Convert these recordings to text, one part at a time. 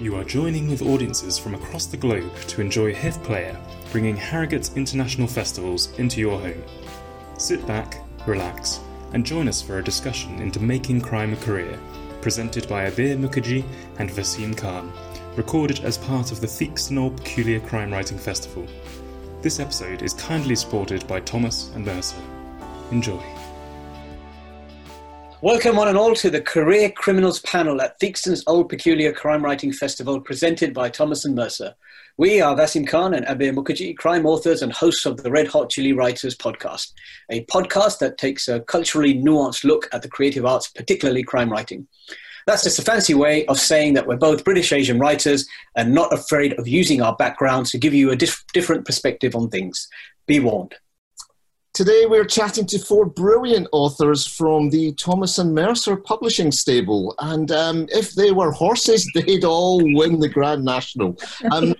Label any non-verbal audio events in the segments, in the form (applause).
You are joining with audiences from across the globe to enjoy HIF Player, bringing Harrogate's international festivals into your home. Sit back, relax, and join us for a discussion into making crime a career, presented by Abir Mukherjee and Vaseem Khan, recorded as part of the Theakston Old Peculiar Crime Writing Festival. This episode is kindly supported by Thomas and Mercer. Enjoy. Welcome, one and all, to the Career Criminals panel at Theakston's Old Peculiar Crime Writing Festival, presented by Thomas and Mercer. We are Vaseem Khan and Abir Mukherjee, crime authors and hosts of the Red Hot Chili Writers podcast, a podcast that takes a culturally nuanced look at the creative arts, particularly crime writing. That's just a fancy way of saying that we're both British Asian writers and not afraid of using our backgrounds to give you a dif- different perspective on things. Be warned. Today we're chatting to four brilliant authors from the Thomas and Mercer publishing stable, and um, if they were horses, (laughs) they'd all win the Grand National. Um,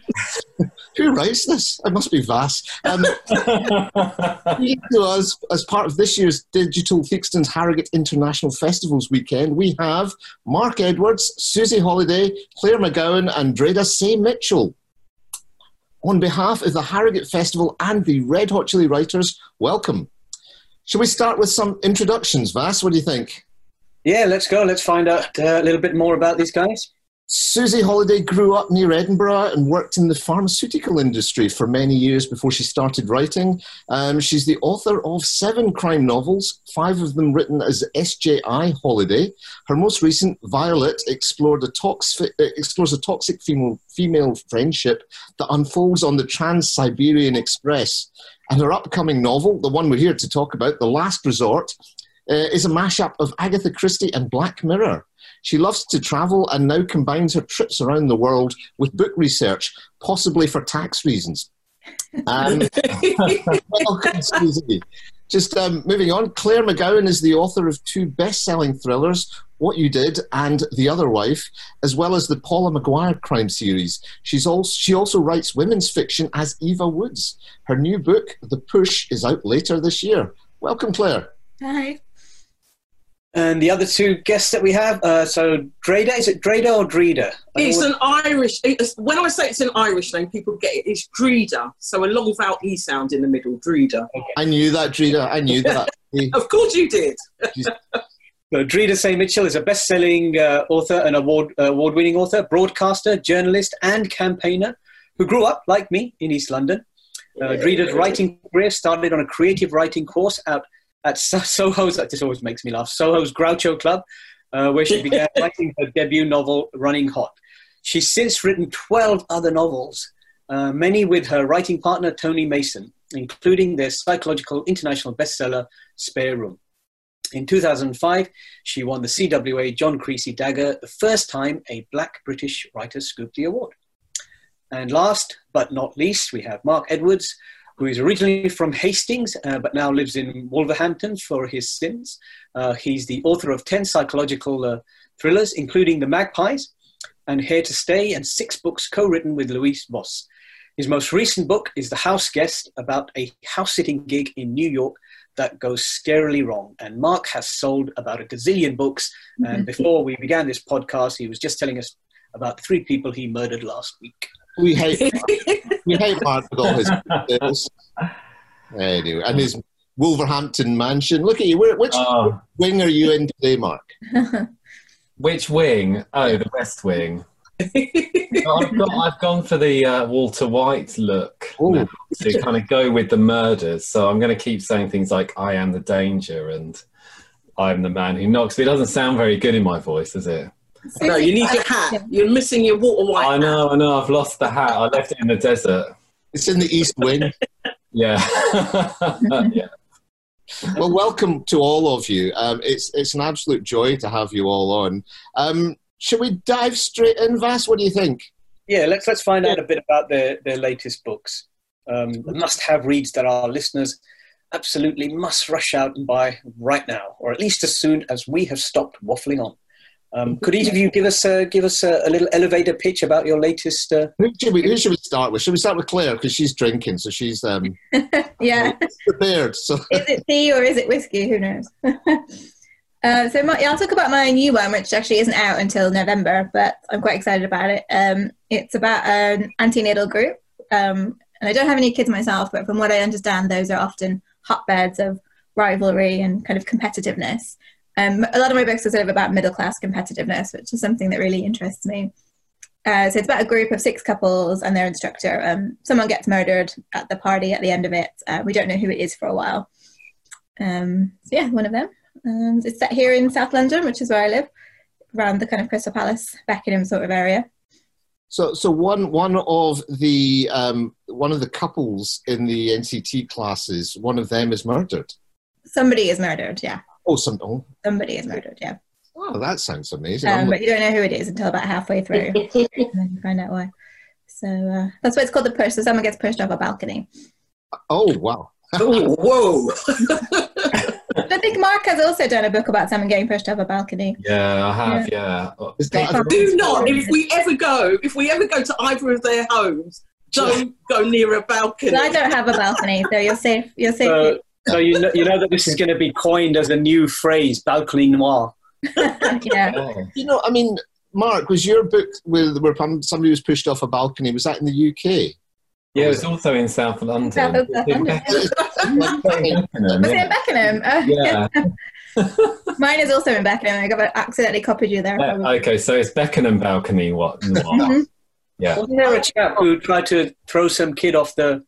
(laughs) who writes this? It must be Vass. Um, (laughs) to us as part of this year's Digital Theakston's Harrogate International Festivals weekend, we have Mark Edwards, Susi Holliday, Claire McGowan, and Dreda Say Mitchell. On behalf of the Harrogate Festival and the Red Hot Chili Writers, welcome. Shall we start with some introductions, Vass? What do you think? Yeah, let's go. Let's find out uh, a little bit more about these guys. Susi Holliday grew up near Edinburgh and worked in the pharmaceutical industry for many years before she started writing. Um, she's the author of seven crime novels, five of them written as SJI Holliday. Her most recent, Violet, explored a explores a toxic female, female friendship that unfolds on the Trans Siberian Express. And her upcoming novel, the one we're here to talk about, The Last Resort, uh, is a mashup of Agatha Christie and Black Mirror. She loves to travel and now combines her trips around the world with book research, possibly for tax reasons. Um, (laughs) welcome, Susi. Just um, moving on, Claire McGowan is the author of two best selling thrillers, What You Did and The Other Wife, as well as the Paula Maguire crime series. She's also, she also writes women's fiction as Eva Woods. Her new book, The Push, is out later this year. Welcome, Claire. Hi. And the other two guests that we have, uh, so Dreda, is it Dreda or Dreda? It's an Irish. It's, when I say it's an Irish name, people get it. It's Dreda, so a long vowel e sound in the middle. Dreda. Okay. I knew that, Dreda. I knew (laughs) that. of course, you did. so Dreda Say Mitchell is a best-selling uh, author and award award-winning author, broadcaster, journalist, and campaigner who grew up like me in East London. Uh, Dreda's writing career started on a creative writing course out at Soho's, that just always makes me laugh, Soho's Groucho Club, uh, where she began (laughs) writing her debut novel, Running Hot. She's since written 12 other novels, uh, many with her writing partner, Tony Mason, including their psychological international bestseller, Spare Room. In 2005, she won the CWA John Creasey Dagger, the first time a black British writer scooped the award. And last but not least, we have Mark Edwards, who is originally from Hastings uh, but now lives in Wolverhampton for his sins. Uh, he's the author of 10 psychological uh, thrillers, including The Magpies and Here to Stay, and six books co written with Louise Voss. His most recent book is The House Guest, about a house sitting gig in New York that goes scarily wrong. And Mark has sold about a gazillion books. And mm-hmm. before we began this podcast, he was just telling us about three people he murdered last week. We hate (laughs) we hate Mark with all his details. Anyway, and his Wolverhampton mansion. Look at you. Which oh. wing are you in today, Mark? (laughs) Which wing? Oh, the West Wing. (laughs) I've, got, I've gone for the uh, Walter White look now, to kind of go with the murders. So I'm going to keep saying things like "I am the danger" and "I'm the man who knocks." But it doesn't sound very good in my voice, does it? No, you need your hat. You're missing your Walter White. I know, I know. I've lost the hat. I left it in the desert. It's in the East Wing. yeah. (laughs) yeah. Well, welcome to all of you. Um, it's it's an absolute joy to have you all on. Um, should we dive straight in, Vass? What do you think? Yeah, let's let's find out a bit about their their latest books. Um, must-have reads that our listeners absolutely must rush out and buy right now, or at least as soon as we have stopped waffling on. Um, could each of you give us uh, give us a, a, little elevator pitch about your latest? Uh... Who, should we, who should we start with? Should we start with Claire because she's drinking, so she's um, (laughs) yeah prepared. So (laughs) is it tea or is it whiskey? Who knows? (laughs) Uh, so my, yeah, I'll talk about my new one, which actually isn't out until November, but I'm quite excited about it. Um, it's about an antenatal group, um, and I don't have any kids myself, but from what I understand, those are often hotbeds of rivalry and kind of competitiveness. Um, a lot of my books are sort of about middle class competitiveness, which is something that really interests me. Uh, so it's about a group of six couples and their instructor. Um, someone gets murdered at the party at the end of it. Uh, we don't know who it is for a while. Um, so yeah, one of them. Um, it's set here in South London, which is where I live, around the kind of Crystal Palace, Beckenham sort of area. So, so one one of the um, one of the couples in the NCT classes, one of them is murdered. Somebody is murdered, yeah. Oh, some oh, Somebody is murdered, yeah. oh that sounds amazing. Um, but you don't know who it is until about halfway through, (laughs) and then you find out why. So uh, that's why it's called the push. So someone gets pushed off a balcony. oh wow. (laughs) Oh, whoa! (laughs) I think Mark has also done a book about someone getting pushed off a balcony. Yeah, I have. Yeah. Is that Do not. If we ever go, if we ever go to either of their homes, don't go near a balcony. But I don't have a balcony, so you're safe. You're safe. So, so you know, you know that this is going to be coined as a new phrase, balcony noir. yeah. (laughs) Yeah. you know, I mean, Mark, was your book with where somebody was pushed off a balcony? Was that in the UK? Yeah, it was also in South London. South of South London. Beckenham, Was it in Beckenham? Oh, (laughs) yeah. Mine is also in Beckenham. I got accidentally copied you there. Yeah, okay, so it's Beckenham balcony. What? (laughs) Mhm. Yeah. Wasn't there a chap who tried to throw some kid off the,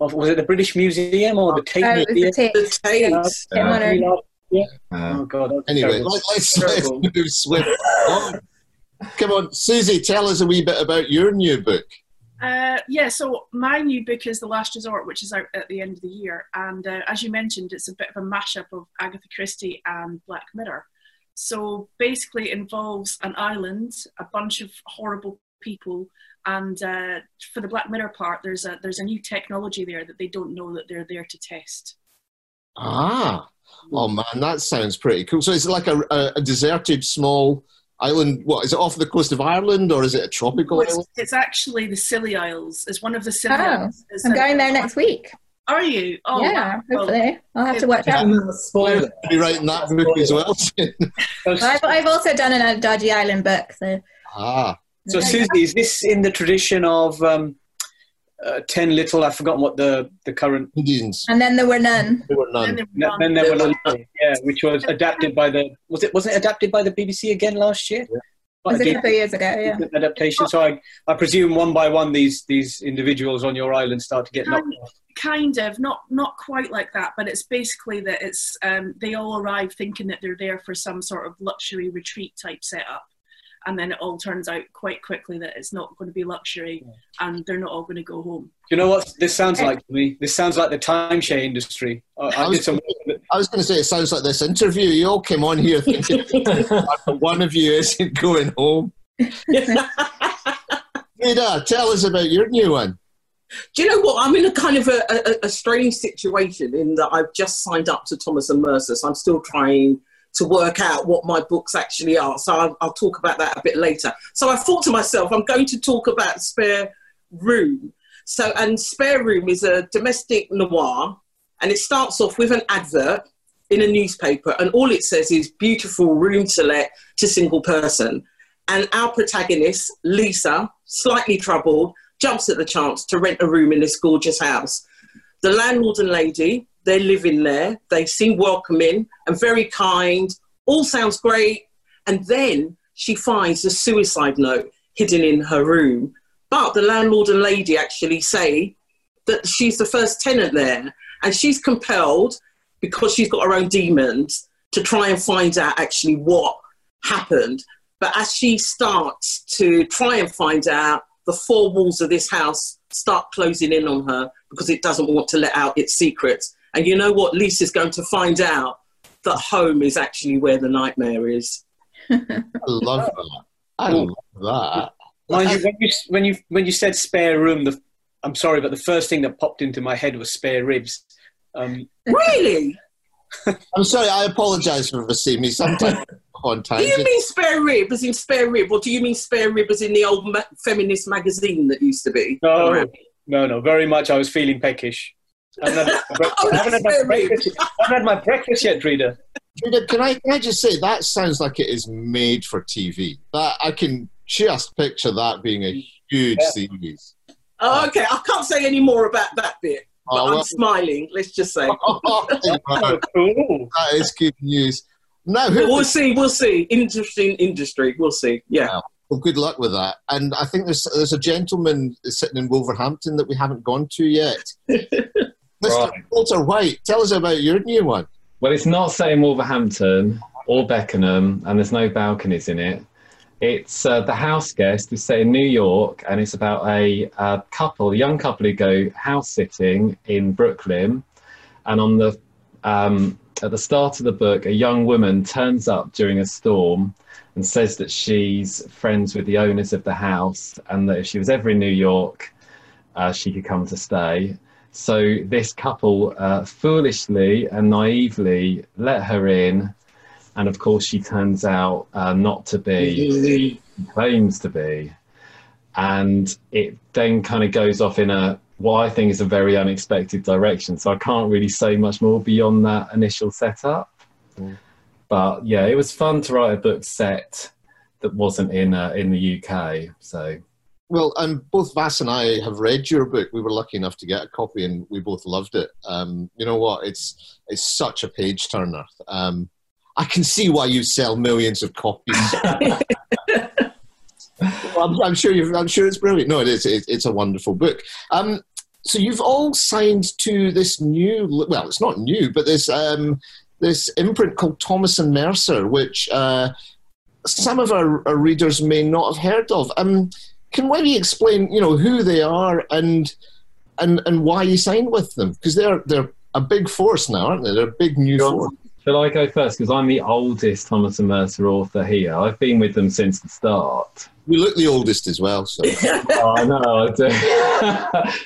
off, was it the British Museum or the Tate Oh, it was the Museum? tape. The Tate. Get Uh, honored. Uh, Oh god. Anyway, let, let's, let's move swiftly on. Come on, Susi, tell us a wee bit about your new book. Uh, yeah, so my new book is The Last Resort, which is out at the end of the year. And uh, as you mentioned, it's a bit of a mashup of Agatha Christie and Black Mirror. So basically, it involves an island, a bunch of horrible people, and uh, for the Black Mirror part, there's a there's a new technology there that they don't know that they're there to test. Ah, oh man, that sounds pretty cool. So it's like a, a, a deserted small island. What is it off the coast of Ireland or is it a tropical Well, it's, island? it's actually the Scilly Isles. It's one of the Scilly Oh, Isles. It's I'm a- going there next week. Are you? Oh, yeah, wow. Well, hopefully. I'll have to watch out. Spoiler. Be writing that book as well. Well, I've, I've also done an, a Dodgy Island book. So, ah, So Susi, is this in the tradition of um, uh, Ten Little? I've forgotten what the the current. Indians. and then there were none. There were and none. then No, then there were none, yeah, which was adapted by the was it wasn't it adapted by the BBC again last year? It was Quite a a couple of years ago. Yeah. adaptation. So I, I presume one by one these these individuals on your island start to get knocked off. kind of not not quite like that but it's basically that it's um, they all arrive thinking that they're there for some sort of luxury retreat type setup and then it all turns out quite quickly that it's not going to be luxury and they're not all going to go home You know what this sounds eh. like to me? This sounds like the timeshare industry. I, I did some. I was going to say it sounds like this interview. You all came on here thinking (laughs) one of you isn't going home. (laughs) Rita, tell us about your new one. Do you know what? I'm in a kind of a, a, a strange situation in that I've just signed up to Thomas and Mercer, so I'm still trying to work out what my books actually are. So I'll, I'll talk about that a bit later. So I thought to myself, I'm going to talk about Spare Room. So, and Spare Room is a domestic noir, and it starts off with an advert in a newspaper, and all it says is beautiful room to let to single person. And our protagonist, Lisa, slightly troubled, jumps at the chance to rent a room in this gorgeous house. The landlord and lady, they're living there. They seem welcoming and very kind. All sounds great. And then she finds a suicide note hidden in her room. But the landlord and lady actually say that she's the first tenant there. And she's compelled, because she's got her own demons, to try and find out actually what happened. But as she starts to try and find out, the four walls of this house start closing in on her because it doesn't want to let out its secrets. And you know what? Lisa's going to find out that home is actually where the nightmare is. (laughs) I love that. I love that. Mind you, when you when you when you said spare room, the I'm sorry, but the first thing that popped into my head was spare ribs. Um, Really? (laughs) I'm sorry, I apologise for receiving me. Sometimes (laughs) on Do you mean spare rib as in spare rib, or do you mean spare rib as in the old ma- feminist magazine that used to be? no, around? no, no, very much. I was feeling peckish. I haven't had, (laughs) I haven't had my Spare rib. breakfast. I haven't had my breakfast yet, Dreda. Can I, can I just say that sounds like it is made for TV? That I can just picture that being a huge yeah. series. Oh, okay. I can't say any more about that bit. But oh, well, I'm smiling. Let's just say. (laughs) oh, (laughs) oh that is good news. No, we'll see. We'll see. Interesting industry. We'll see. Yeah. Well, good luck with that. And I think there's there's a gentleman sitting in Wolverhampton that we haven't gone to yet. Mr. Walter White, tell us about your new one. Well, it's not set in Wolverhampton or Beckenham, and there's no balconies in it. It's uh, The House Guest. Set in New York, and it's about a, a couple, a young couple who go house sitting in Brooklyn. And on the um, at the start of the book, a young woman turns up during a storm and says that she's friends with the owners of the house, and that if she was ever in New York, uh, she could come to stay. So this couple uh, foolishly and naively let her in, and of course she turns out uh, not to be, claims to be, and it then kind of goes off in a what I think is a very unexpected direction. So I can't really say much more beyond that initial setup. Mm. But yeah, it was fun to write a book set that wasn't in uh, in the UK. So well, um, both Vass and I have read your book. We were lucky enough to get a copy, and we both loved it. Um, you know what? It's it's such a page turner. Um, I can see why you sell millions of copies. (laughs) I'm, I'm, sure you I'm sure it's brilliant. No, it is. It, it's a wonderful book. Um, so you've all signed to this new. Well, it's not new, but this um, this imprint called Thomas and Mercer, which uh, some of our, our, readers may not have heard of. Um, can maybe explain, you know, who they are and and and why you signed with them? Because they're they're a big force now, aren't they? They're a big new force. Shall I go first? Because I'm the oldest Thomas and Mercer author here. I've been with them since the start. You look the oldest as well. So. (laughs) oh, I know. I do.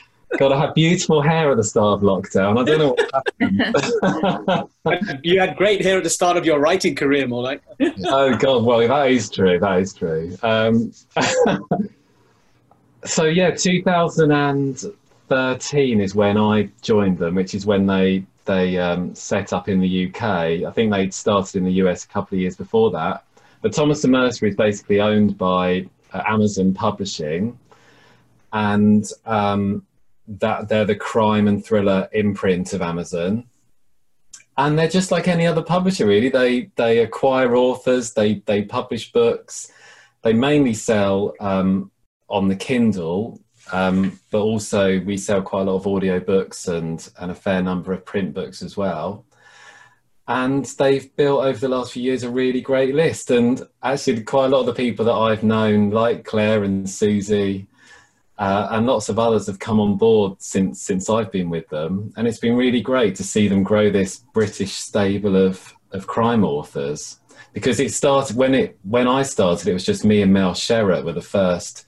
(laughs) God, I had beautiful hair at the start of lockdown. I don't know what happened. (laughs) you had great hair at the start of your writing career, more like. oh God, well that is true. That is true. Um, so yeah, 2013 is when I joined them, which is when they they um, set up in the UK. I think they'd started in the US a couple of years before that. But Thomas and Mercer is basically owned by uh, Amazon Publishing, and um, that they're the crime and thriller imprint of Amazon. And they're just like any other publisher, really. They they acquire authors, they they publish books, they mainly sell um, on the Kindle, um, but also we sell quite a lot of audio books and, and a fair number of print books as well. And they've built over the last few years a really great list. And actually, quite a lot of the people that I've known, like Claire and Susi, uh, and lots of others have come on board since since I've been with them, and it's been really great to see them grow this British stable of of crime authors. Because it started when it when I started, it was just me and Mel Sherratt were the first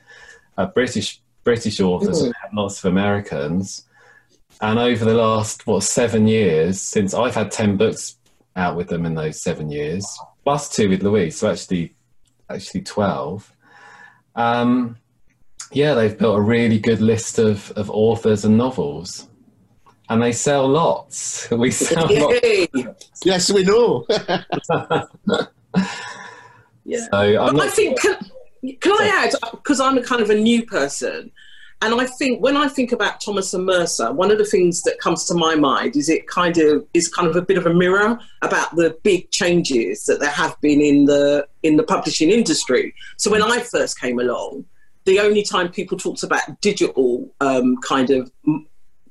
uh, British British authors mm. and lots of Americans. And over the last what seven years, since I've had ten books out with them in those seven years, plus two with Louise, so actually actually twelve. Um, yeah, they've built a really good list of, of authors and novels. And they sell lots. (laughs) We sell lots. Yes, we know. (laughs) (laughs) yeah. So I'm not, I think can I add, because I'm a kind of a new person, and I think when I think about Thomas and Mercer, one of the things that comes to my mind is it kind of is kind of a bit of a mirror about the big changes that there have been in the in the publishing industry. So when I first came along, the only time people talked about digital um, kind of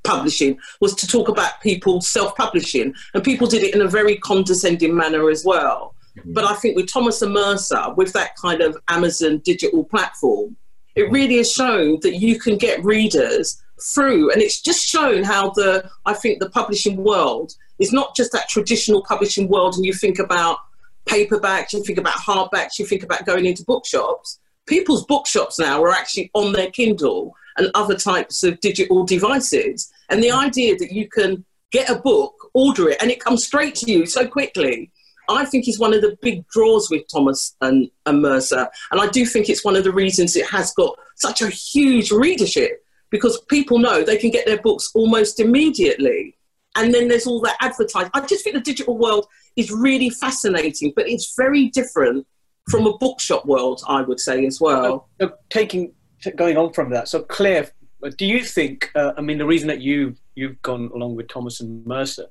publishing was to talk about people self-publishing, and people did it in a very condescending manner as well. But I think with Thomas and Mercer, with that kind of Amazon digital platform, it really has shown that you can get readers through, and it's just shown how the I think the publishing world is not just that traditional publishing world, and you think about paperbacks, you think about hardbacks, you think about going into bookshops. People's bookshops now are actually on their Kindle and other types of digital devices. And the idea that you can get a book, order it, and it comes straight to you so quickly I think is one of the big draws with Thomas and, and Mercer. And I do think it's one of the reasons it has got such a huge readership because people know they can get their books almost immediately. and then there's all that advertising. I just think the digital world is really fascinating, but it's very different from a bookshop world, I would say as well. Taking going on from that, so Claire, do you think? Uh, I mean, the reason that you you've gone along with Thomas and Mercer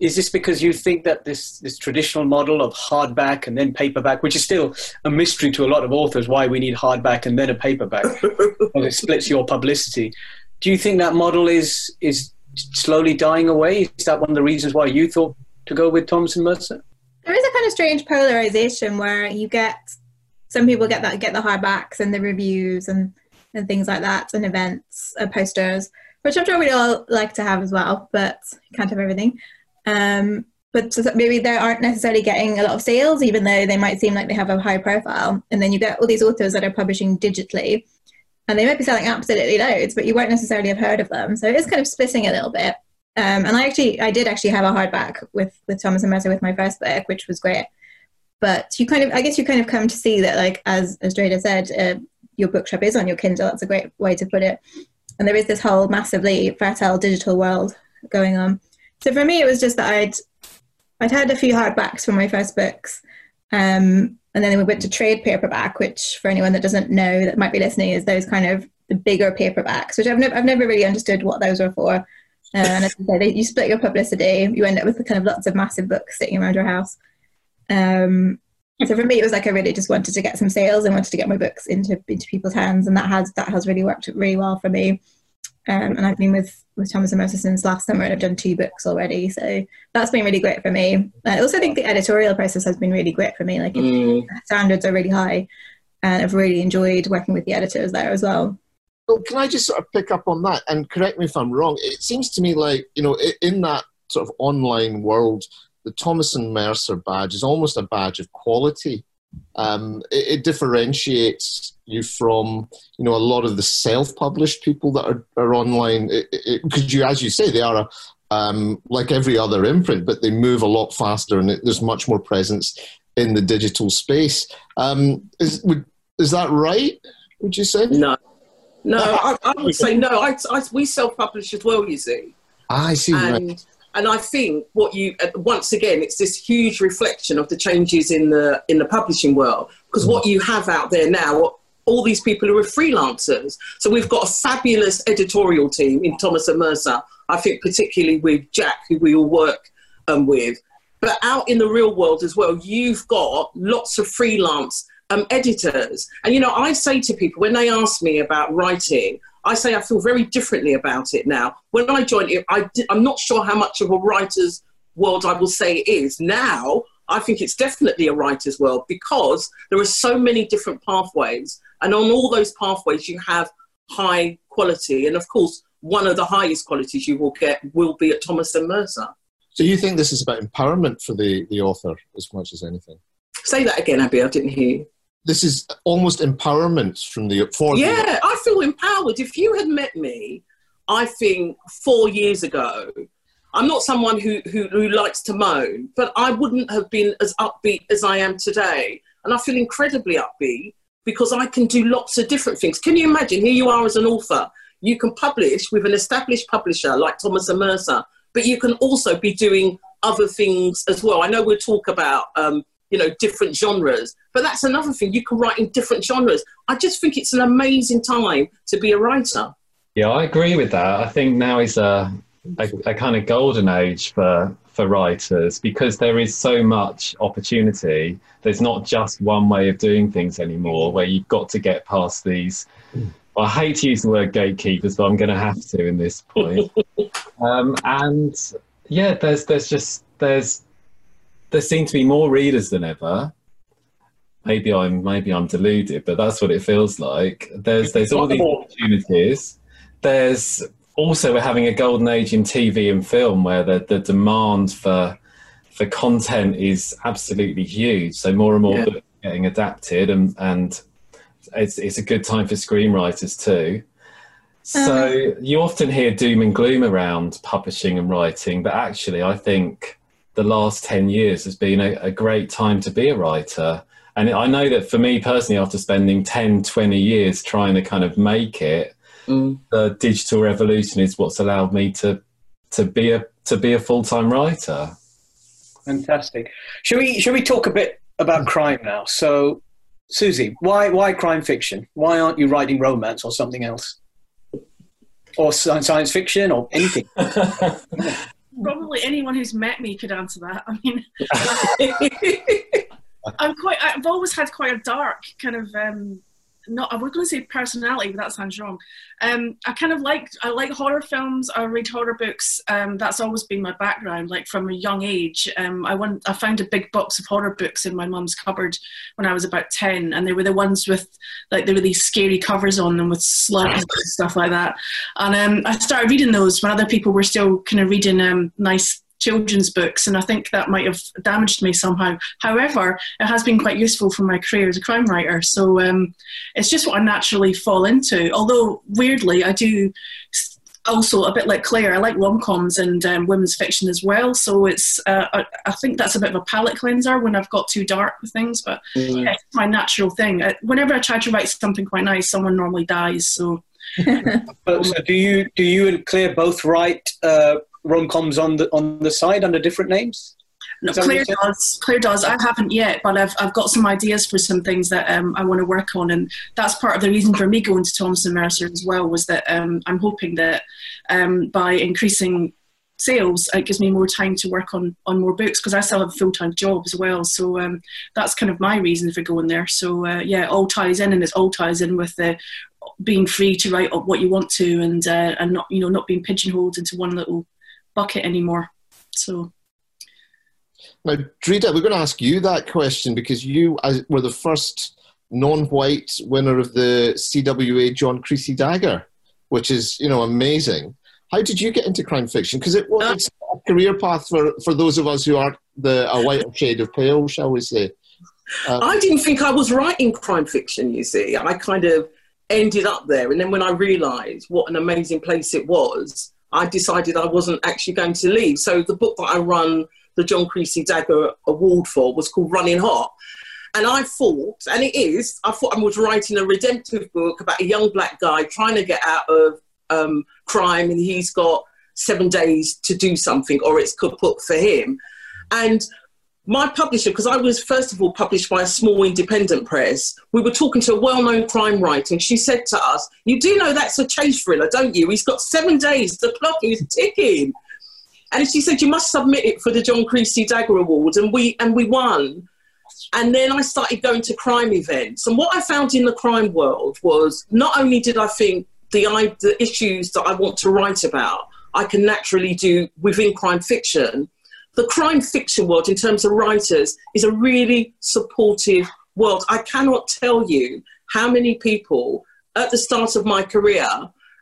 is this because you think that this this traditional model of hardback and then paperback, which is still a mystery to a lot of authors, why we need hardback and then a paperback, (laughs) because it splits your publicity. Do you think that model is is slowly dying away? Is that one of the reasons why you thought to go with Thomas and Mercer? There is a kind of strange polarization where you get some people get that get the hardbacks and the reviews and and things like that and events and posters, which I'm sure we'd all like to have as well, but you can't have everything. Um, but maybe they aren't necessarily getting a lot of sales, even though they might seem like they have a high profile. And then you get all these authors that are publishing digitally, and they might be selling absolutely loads, but you won't necessarily have heard of them. So it's kind of splitting a little bit. Um, and I actually, I did actually have a hardback with with Thomas and Mercer with my first book, which was great. But you kind of, I guess, you kind of come to see that, like as as Dreda said, uh, your bookshop is on your Kindle. That's a great way to put it. And there is this whole massively fertile digital world going on. So for me, it was just that I'd I'd had a few hardbacks from my first books, um, and then we went to trade paperback, which for anyone that doesn't know that might be listening is those kind of the bigger paperbacks, which I've never I've never really understood what those were for. Uh, and as I you split your publicity, you end up with kind of lots of massive books sitting around your house. Um, so for me, it was like I really just wanted to get some sales and wanted to get my books into into people's hands, and that has that has really worked really well for me. Um, and I've been with, with Thomas and Mercer since last summer and I've done two books already. So that's been really great for me. I also think the editorial process has been really great for me. Like mm. standards are really high and I've really enjoyed working with the editors there as well. Well, can I just sort of pick up on that and correct me if I'm wrong? It seems to me like, you know, in that sort of online world, the Thomas and Mercer badge is almost a badge of quality. Um, it, it, differentiates you from you know a lot of the self-published people that are, are online. Because you as you say they are a, um, like every other imprint but they move a lot faster and it, there's much more presence in the digital space. Um, is, would, is that right would you say? No. No (laughs) I, I, would say no. I, I we self-publish as well you see. I see and right and I think what you uh, once again it's this huge reflection of the changes in the in the publishing world. Because what you have out there now all these people who are freelancers. So we've got a fabulous editorial team in Thomas and Mercer I think particularly with Jack who we all work um, with. But out in the real world as well you've got lots of freelance um, editors. And you know I say to people when they ask me about writing I say I feel very differently about it now. When I joined it, I am not sure how much of a writer's world I will say it is. Now, I think it's definitely a writer's world because there are so many different pathways. And on all those pathways, you have high quality. And of course, one of the highest qualities you will get will be at Thomas and Mercer. So you think this is about empowerment for the, the author as much as anything? Say that again, Abby. I didn't hear you this is almost empowerment from the for yeah the, i feel empowered. If you had met me i think four years ago i'm not someone who, who, who likes to moan but i wouldn't have been as upbeat as i am today. And i feel incredibly upbeat because i can do lots of different things. Can you imagine? Here you are as an author. You can publish with an established publisher like thomas and mercer but you can also be doing other things as well. I know we'll talk about um, you know, different genres. But that's another thing. You can write in different genres. I just think it's an amazing time to be a writer. Yeah, I agree with that. I think now is a, a, a kind of golden age for for writers because there is so much opportunity. There's not just one way of doing things anymore where you've got to get past these. I hate to use the word gatekeepers, but I'm going to have to in this point. (laughs) um, and yeah, there's there's just there's there seem to be more readers than ever. Maybe I'm maybe I'm deluded, but that's what it feels like. There's there's all these opportunities. There's also we're having a golden age in TV and film where the, the demand for for content is absolutely huge. So more and more yeah. books getting adapted, and and it's it's a good time for screenwriters too. So um, you often hear doom and gloom around publishing and writing, but actually, I think the last 10 years has been a, a, great time to be a writer. And I know that for me personally, after spending 10, 20 years trying to kind of make it, mm. the digital revolution is what's allowed me to to be a to be a full time writer. Fantastic. Should we should we talk a bit about crime now? So, Susie, why why crime fiction? Why aren't you writing romance or something else, or science fiction or anything? (laughs) Probably (laughs) anyone who's met me could answer that. I mean, (laughs) (laughs) I'm quite. I've always had quite a dark kind of um, not I was going to say personality, but that sounds wrong. Um, I kind of like I like horror films. I read horror books. Um, that's always been my background, like from a young age. Um, I went, I found a big box of horror books in my mum's cupboard when I was about ten, and they were the ones with like were these scary covers on them with slugs and stuff like that. And um, I started reading those when other people were still kind of reading um, nice children's books, and I think that might have damaged me somehow. However, it has been quite useful for my career as a crime writer, so um, it's just what I naturally fall into. Although, weirdly, I do also a bit like Claire, I like rom coms and um, women's fiction as well. So it's uh, I, I, think that's a bit of a palate cleanser when I've got too dark with things, but mm. yeah, it's my natural thing. Uh, whenever I try to write something quite nice, someone normally dies. So. (laughs) so do you do you and Claire both write uh, rom coms on the on the side under different names? No, Claire does. Claire does. I haven't yet, but I've I've got some ideas for some things that um, I want to work on, and that's part of the reason for me going to Thomas Mercer as well. Was that um, I'm hoping that um, by increasing sales, it gives me more time to work on on more books because I still have a full time job as well. So um, that's kind of my reason for going there. So uh, yeah, all ties in, and it all ties in with the being free to write what you want to, and uh, and not you know not being pigeonholed into one little bucket anymore. So. Now, Dreda, we're going to ask you that question because you were the first non-white winner of the CWA John Creasey Dagger, which is, you know, amazing. How did you get into crime fiction? Because it, well, it's a career path for, for those of us who are the a whiter shade of pale, shall we say. Uh, I didn't think I was writing crime fiction, you see. I kind of ended up there. And then when I realised what an amazing place it was, I decided I wasn't actually going to leave. So the book that I run the John Creasey Dagger Award for was called Running Hot. And I thought, and it is, I thought I was writing a redemptive book about a young black guy trying to get out of um, crime and he's got seven days to do something or it's kaput for him. And my publisher, because I was first of all published by a small independent press, we were talking to a well known crime writer, and she said to us, You do know that's a chase thriller, don't you? He's got seven days, the clock is ticking. And she said, You must submit it for the John Creasey Dagger Award. And we, and we won. And then I started going to crime events. And what I found in the crime world was not only did I think the, the issues that I want to write about, I can naturally do within crime fiction the crime fiction world, in terms of writers, is a really supportive world. I cannot tell you how many people at the start of my career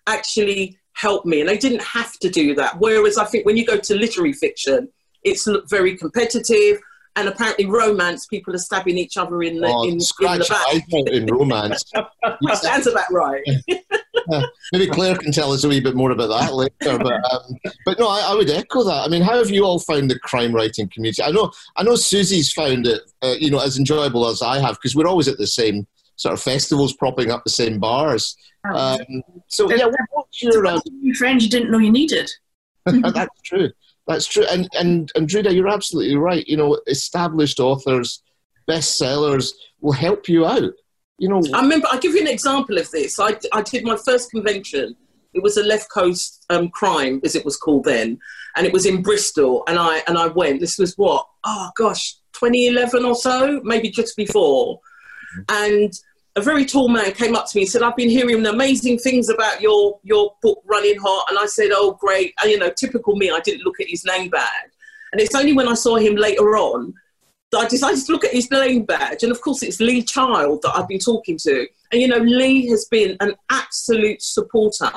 actually helped me, and they didn't have to do that. Whereas I think when you go to literary fiction, it's very competitive and apparently romance, people are stabbing each other in the, oh, in, in the back. in romance. (laughs) Sounds about right. (laughs) yeah, (laughs) maybe Claire can tell us a wee bit more about that later. But um, but no, I, I, would echo that. I mean, how have you all found the crime writing community? I know I know Susi's found it, uh, you know, as enjoyable as I have because we're always at the same sort of festivals, propping up the same bars. Um, so yeah, what's your uh, friends you didn't know you needed? (laughs) that's true. That's true. And and and Dreda, you're absolutely right. You know, established authors, bestsellers will help you out. You know, I remember. I'll give you an example of this. I I did my first convention. It was a left coast um, crime, as it was called then, and it was in Bristol. And I and I went. This was what? Oh gosh, 2011 or so, maybe just before. And a very tall man came up to me and said, I've been hearing amazing things about your, your book, Running Hot. And I said, Oh, great. And, you know, typical me, I didn't look at his name badge. And it's only when I saw him later on I decided to look at his name badge. And of course, it's Lee Child that I've been talking to. And, you know, Lee has been an absolute supporter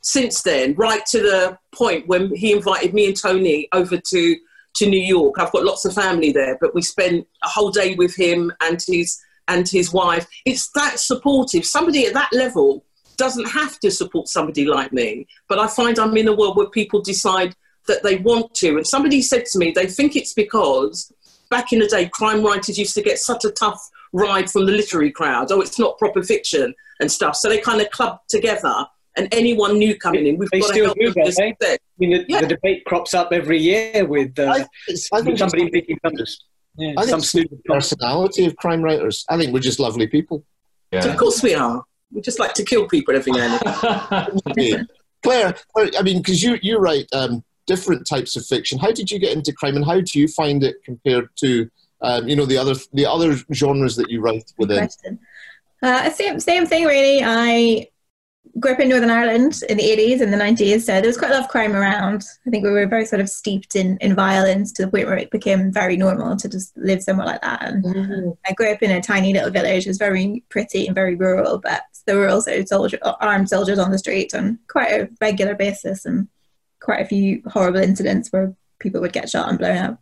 since then, right to the point when he invited me and Tony over to, to New York. I've got lots of family there, but we spent a whole day with him and his and his wife. It's that supportive. Somebody at that level doesn't have to support somebody like me. But I find I'm in a world where people decide that they want to. And somebody said to me, they think it's because back in the day, crime writers used to get such a tough ride from the literary crowd. Oh, it's not proper fiction and stuff. So they kind of club together and anyone new coming in, we've They got to still help do them that, eh? I mean, the, Yeah. the debate crops up every year with uh, I, I think somebody picking some, yeah, I some it's snoop. the personality of crime writers. I think we're just lovely people. So of course we are. We just like to kill people every now and then. (laughs) Claire, Claire, I mean, because you, you write um, different types of fiction. How did you get into crime, and how do you find it compared to, um, you know, the other the other genres that you write within? Uh, same, same thing, really. I grew up in Northern Ireland in the 80s and the 90s, so there was quite a lot of crime around. I think we were very sort of steeped in, in violence to the point where it became very normal to just live somewhere like that. And I grew up in a tiny little village. It was very pretty and very rural, but there were also soldier, armed soldiers on the street on quite a regular basis and quite a few horrible incidents where people would get shot and blown up.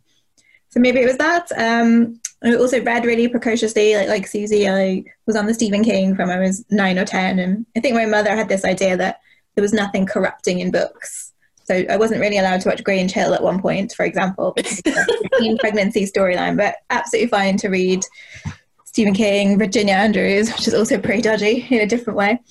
So maybe it was that. Um, I also read really precociously, like like Susi. I was on the Stephen King from I was nine or ten, and I think my mother had this idea that there was nothing corrupting in books. So I wasn't really allowed to watch Grange Hill at one point, for example, teen pregnancy storyline. But absolutely fine to read Stephen King, Virginia Andrews, which is also pretty dodgy in a different way.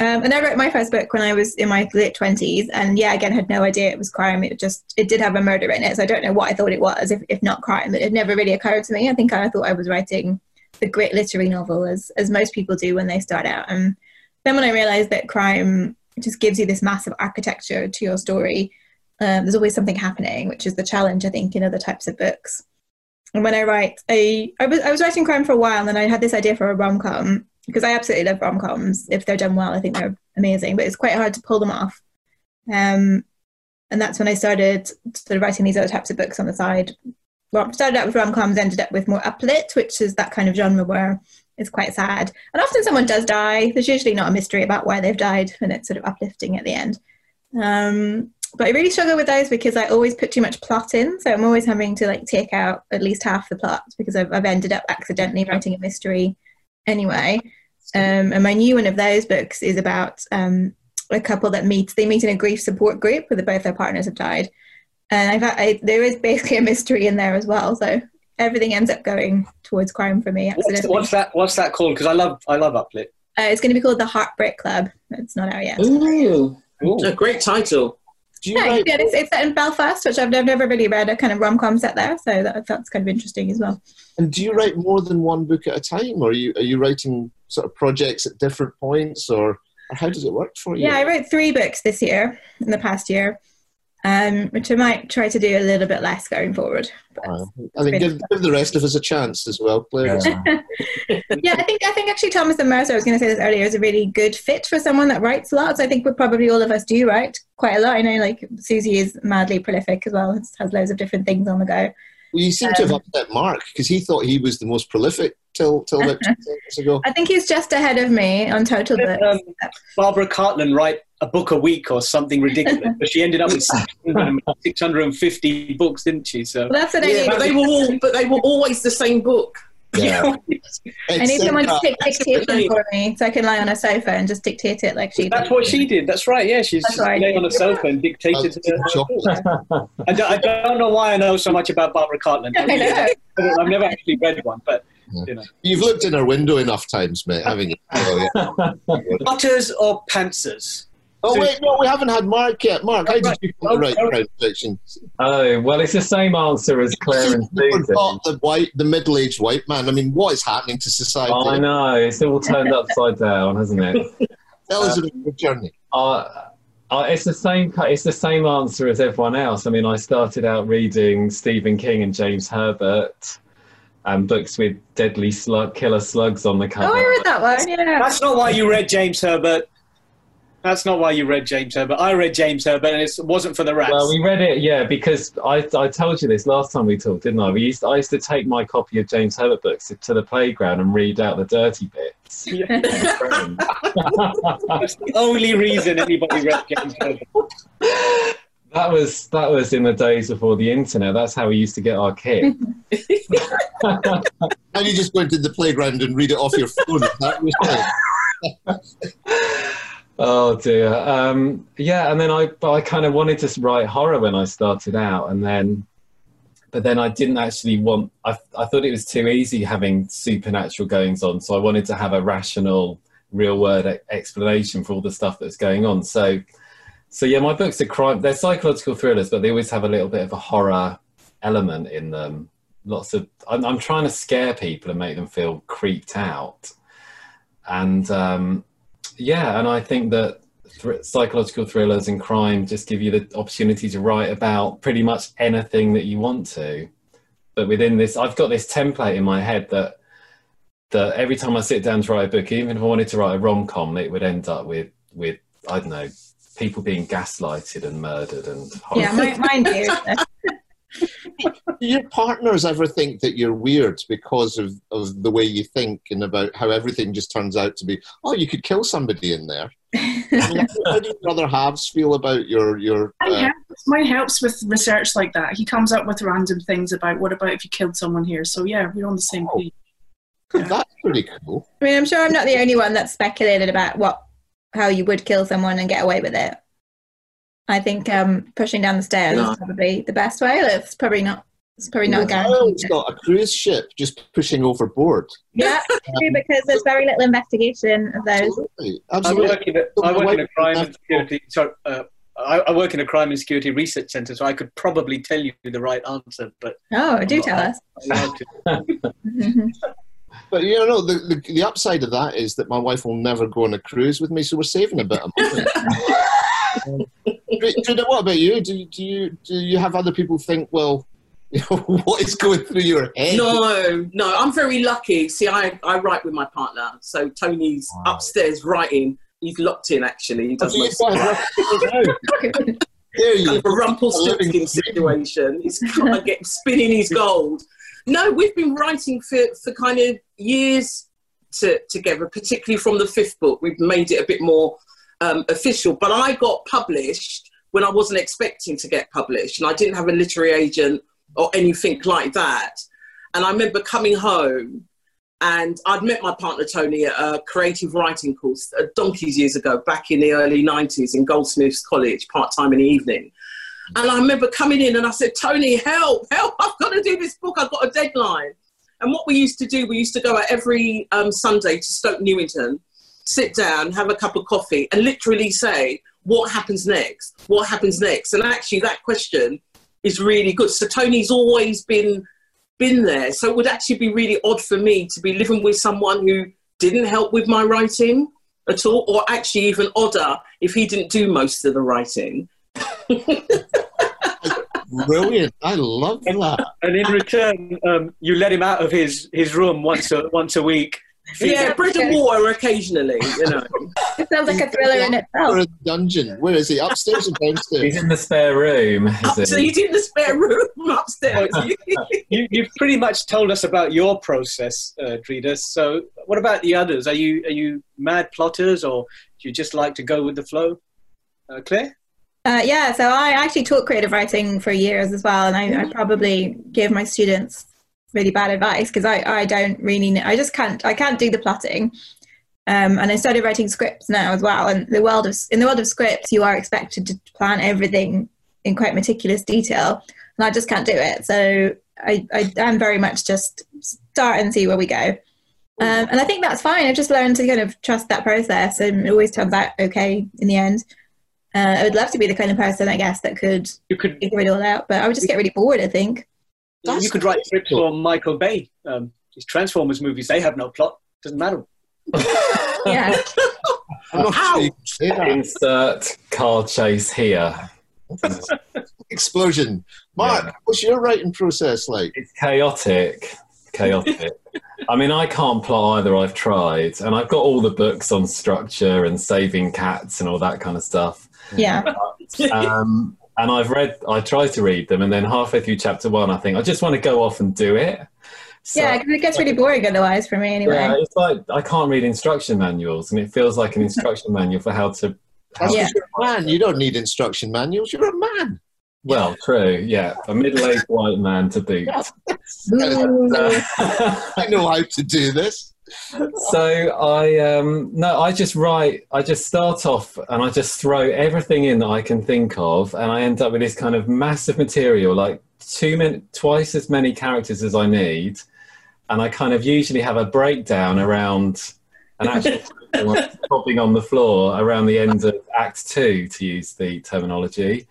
Um, and I wrote my first book when I was in my late twenties, and yeah, again, had no idea it was crime. It just it did have a murder in it, so I don't know what I thought it was, if, if not crime. It never really occurred to me. I think I thought I was writing the great literary novel, as as most people do when they start out. And then when I realised that crime just gives you this massive architecture to your story, um, there's always something happening, which is the challenge I think in other types of books. And when I write, I I was I was writing crime for a while, and then I had this idea for a rom com because I absolutely love rom coms. If they're done well, I think they're amazing, but it's quite hard to pull them off. Um, and that's when I started sort of writing these other types of books on the side. Well, started out with rom coms, ended up with more uplit, which is that kind of genre where it's quite sad. And often someone does die. There's usually not a mystery about why they've died, and it's sort of uplifting at the end. Um, but I really struggle with those because I always put too much plot in, so I'm always having to like take out at least half the plot because I've, I've ended up accidentally writing a mystery anyway. Um, and my new one of those books is about um, a couple that meets. They meet in a grief support group where both their partners have died, and I've I, there is basically a mystery in there as well. So everything ends up going towards crime for me. What's, what's that? What's that called? Because I love I love Uplit. Uh, it's going to be called the Heartbreak Club. It's not out yet. Ooh, Ooh. a great title. Do you Yeah, write, yeah, it's, it's set in Belfast, which I've, I've never really read a kind of rom com set there, so that, that's kind of interesting as well. and do you write more than one book at a time, or are you are you writing sort of projects at different points, or, or how does it work for you? Yeah, I wrote three books this year, in the past year, um, which I might try to do a little bit less going forward. Uh, I think give, give the rest of us a chance as well, Claire. Yeah. (laughs) yeah, I think I think actually Thomas and Mercer, I was going to say this earlier, is a really good fit for someone that writes a lot. So I think we probably all of us do write quite a lot. I know like Susi is madly prolific as well, has, has loads of different things on the go. Well, you seem to Um, have upset Mark because he thought he was the most prolific till till about two years ago. I think he's just ahead of me on total Did, books. um, Barbara Cartland write a book a week or something ridiculous, but she ended up with 600 650 books, didn't she? So well, that's what I Yeah, need. but they were all, but they were always the same book. Yeah. (laughs) I need someone to that- take dictation for me so I can lie on a sofa and just dictate it like she That's what she did. That's right. Yeah, she's That's right. lay on a sofa and dictated oh, to her. Chocolate. I don't, I don't know why I know so much about Barbara Cartland. (laughs) I I really know. don't. I've never actually read one, but you know. You've looked in her window enough times, mate, haven't you? (laughs) Oh, yeah. Plotters or pantsers? Oh wait, no, we haven't had Mark yet. Mark, how did you come to write Oh, crime fiction? Oh, well, it's the same answer as Claire and You Susan. forgot the white, the middle-aged white man. I mean, what is happening to society? I know, it's all turned upside down, hasn't it? Tell us about your journey. Uh, uh, it's the same. It's the same answer as everyone else. I mean, I started out reading Stephen King and James Herbert, and books with deadly slug, killer slugs on the cover. Oh, I read that one. Yeah. That's not why you read James Herbert. That's not why you read James Herbert. I read James Herbert, and it wasn't for the rats. Well, we read it, yeah, because I, I told you this last time we talked, didn't I? We used I used to take my copy of James Herbert books to the playground and read out the dirty bits. Yeah. (laughs) That's the only reason anybody read James Herbert. that was that was in the days before the internet. That's how we used to get our kit. (laughs) And you just went into the playground and read it off your phone. (laughs) Oh dear. Um, yeah, and then I I kind of wanted to write horror when I started out, and then, but then I didn't actually want. I I thought it was too easy having supernatural goings on, so I wanted to have a rational real word e- explanation for all the stuff that's going on. So, so yeah, my books are crime. They're psychological thrillers, but they always have a little bit of a horror element in them. Lots of. I'm, I'm trying to scare people and make them feel creeped out, and um, yeah, and I think that thr psychological thrillers and crime just give you the opportunity to write about pretty much anything that you want to. But within this, I've got this template in my head that that every time I sit down to write a book, even if I wanted to write a rom com, it would end up with with I don't know people being gaslighted and murdered and Yeah, mine, mine do. Do (laughs) (laughs) your partners ever think that you're weird because of, of the way you think and about how everything just turns out to be, oh, you could kill somebody in there? I mean, how do your other halves feel about your. your Mine, uh, helps, mine helps with research like that. He comes up with random things about what about if you killed someone here. So yeah, we're on the same Oh. page. that's pretty cool. I mean, I'm sure I'm not the only one that's speculated about what how you would kill someone and get away with it. I think um, pushing down the stairs No. is probably the best way. It's probably not. It's probably not I've guaranteed. got a cruise ship just pushing overboard. Yeah, (laughs) true, because there's very little investigation of those. Absolutely. I Absolutely. work in a, I work in a crime and security. Sorry, uh, I, I work in a crime and security research centre, so I could probably tell you the right answer, but Oh, do tell us. I'm not allowed to. (laughs) But you know, the, the the upside of that is that my wife will never go on a cruise with me, so we're saving a bit of money. (laughs) Um, what about you? Do, do you do you have other people think, well, (laughs) you know, what is going through your head? No, no, I'm very lucky. See, I, I write with my partner. So Tony's Wow. upstairs writing. He's locked in, actually. He does you most guys of are- (laughs) there kind you of a. Rumpelstiltskin situation. He's kind of get spinning his gold. No, we've been writing for, for kind of years to, together, particularly from the fifth book. We've made it a bit more um, official. But I got published when I wasn't expecting to get published, and I didn't have a literary agent or anything like that. And I remember coming home and I'd met my partner Tony at a creative writing course uh, donkeys years ago, back in the early 90s in Goldsmiths College, part time in the evening. And I remember coming in and I said, Tony, help, help, (laughs) I've got to do this book, I've got a deadline. And what we used to do, we used to go out every um, Sunday to Stoke Newington, sit down, have a cup of coffee, and literally say, What happens next? What happens next? And actually, that question is really good. So Tony's always been been there. So it would actually be really odd for me to be living with someone who didn't help with my writing at all, or actually even odder if he didn't do most of the writing. (laughs) Brilliant. I love that. And in return, um, you let him out of his, his room once a, once a week. Yeah, bread and water occasionally, you know. (laughs) It sounds like a thriller in Or itself. a dungeon. Where is he? Upstairs or downstairs? He's in the spare room. Up, is so he? he's in the spare room upstairs. (laughs) You, you've pretty much told us about your process, uh, Dreda. So, what about the others? Are you are you mad plotters, or do you just like to go with the flow? Uh, Claire, Uh, yeah, so I actually taught creative writing for years as well, and I, I probably give my students really bad advice because I, I don't really know, I just can't I can't do the plotting. Um, and I started writing scripts now as well. And the world of in the world of scripts, you are expected to plan everything in quite meticulous detail, and I just can't do it. So I, I am very much just start and see where we go. Um, and I think that's fine. I've just learned to kind of trust that process, and it always turns out okay in the end. Uh, I would love to be the kind of person, I guess, that could you could figure it all out, but I would just get really bored. I think. That's you could write scripts for Michael Bay. Um, his Transformers movies they have no plot. Doesn't matter. (laughs) Yeah. (laughs) I'm sure you can say that. Insert car chase here. Explosion. Mark, Yeah. what's your writing process like? It's chaotic. Chaotic. I mean, I can't plot either. I've tried, and I've got all the books on structure and saving cats and all that kind of stuff. Yeah. Um, and I've read, I tried to read them, and then halfway through chapter one, I think I just want to go off and do it. So, Yeah, because it gets really boring otherwise for me anyway. yeah, it's like I can't read instruction manuals, and it feels like an instruction manual for how to. That's Yeah. because you're a man. You don't need instruction manuals. You're a man. Well, true, yeah, a middle-aged white man to boot. (laughs) (laughs) I know how to do this. (laughs) so I um no I just write I just start off and I just throw everything in that I can think of and I end up with this kind of massive material like two min twice as many characters as I need and I kind of usually have a breakdown around an actual (laughs) popping on the floor around the end of Act Two, to use the terminology.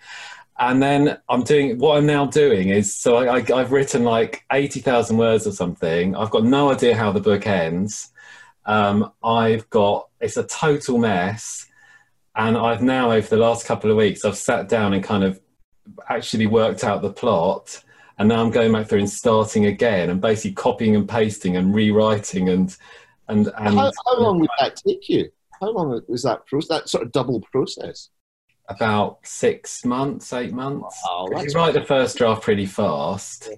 And then I'm doing what I'm now doing is so I, I, I've written like 80,000 words or something. I've got no idea how the book ends. Um, I've got it's a total mess, and I've now over the last couple of weeks I've sat down and kind of actually worked out the plot, and now I'm going back through and starting again and basically copying and pasting and rewriting and and and. How, how long would that take you? How long was that process? That sort of double process? About six months, eight months. Wow, 'Cause that's you write the first draft pretty fast,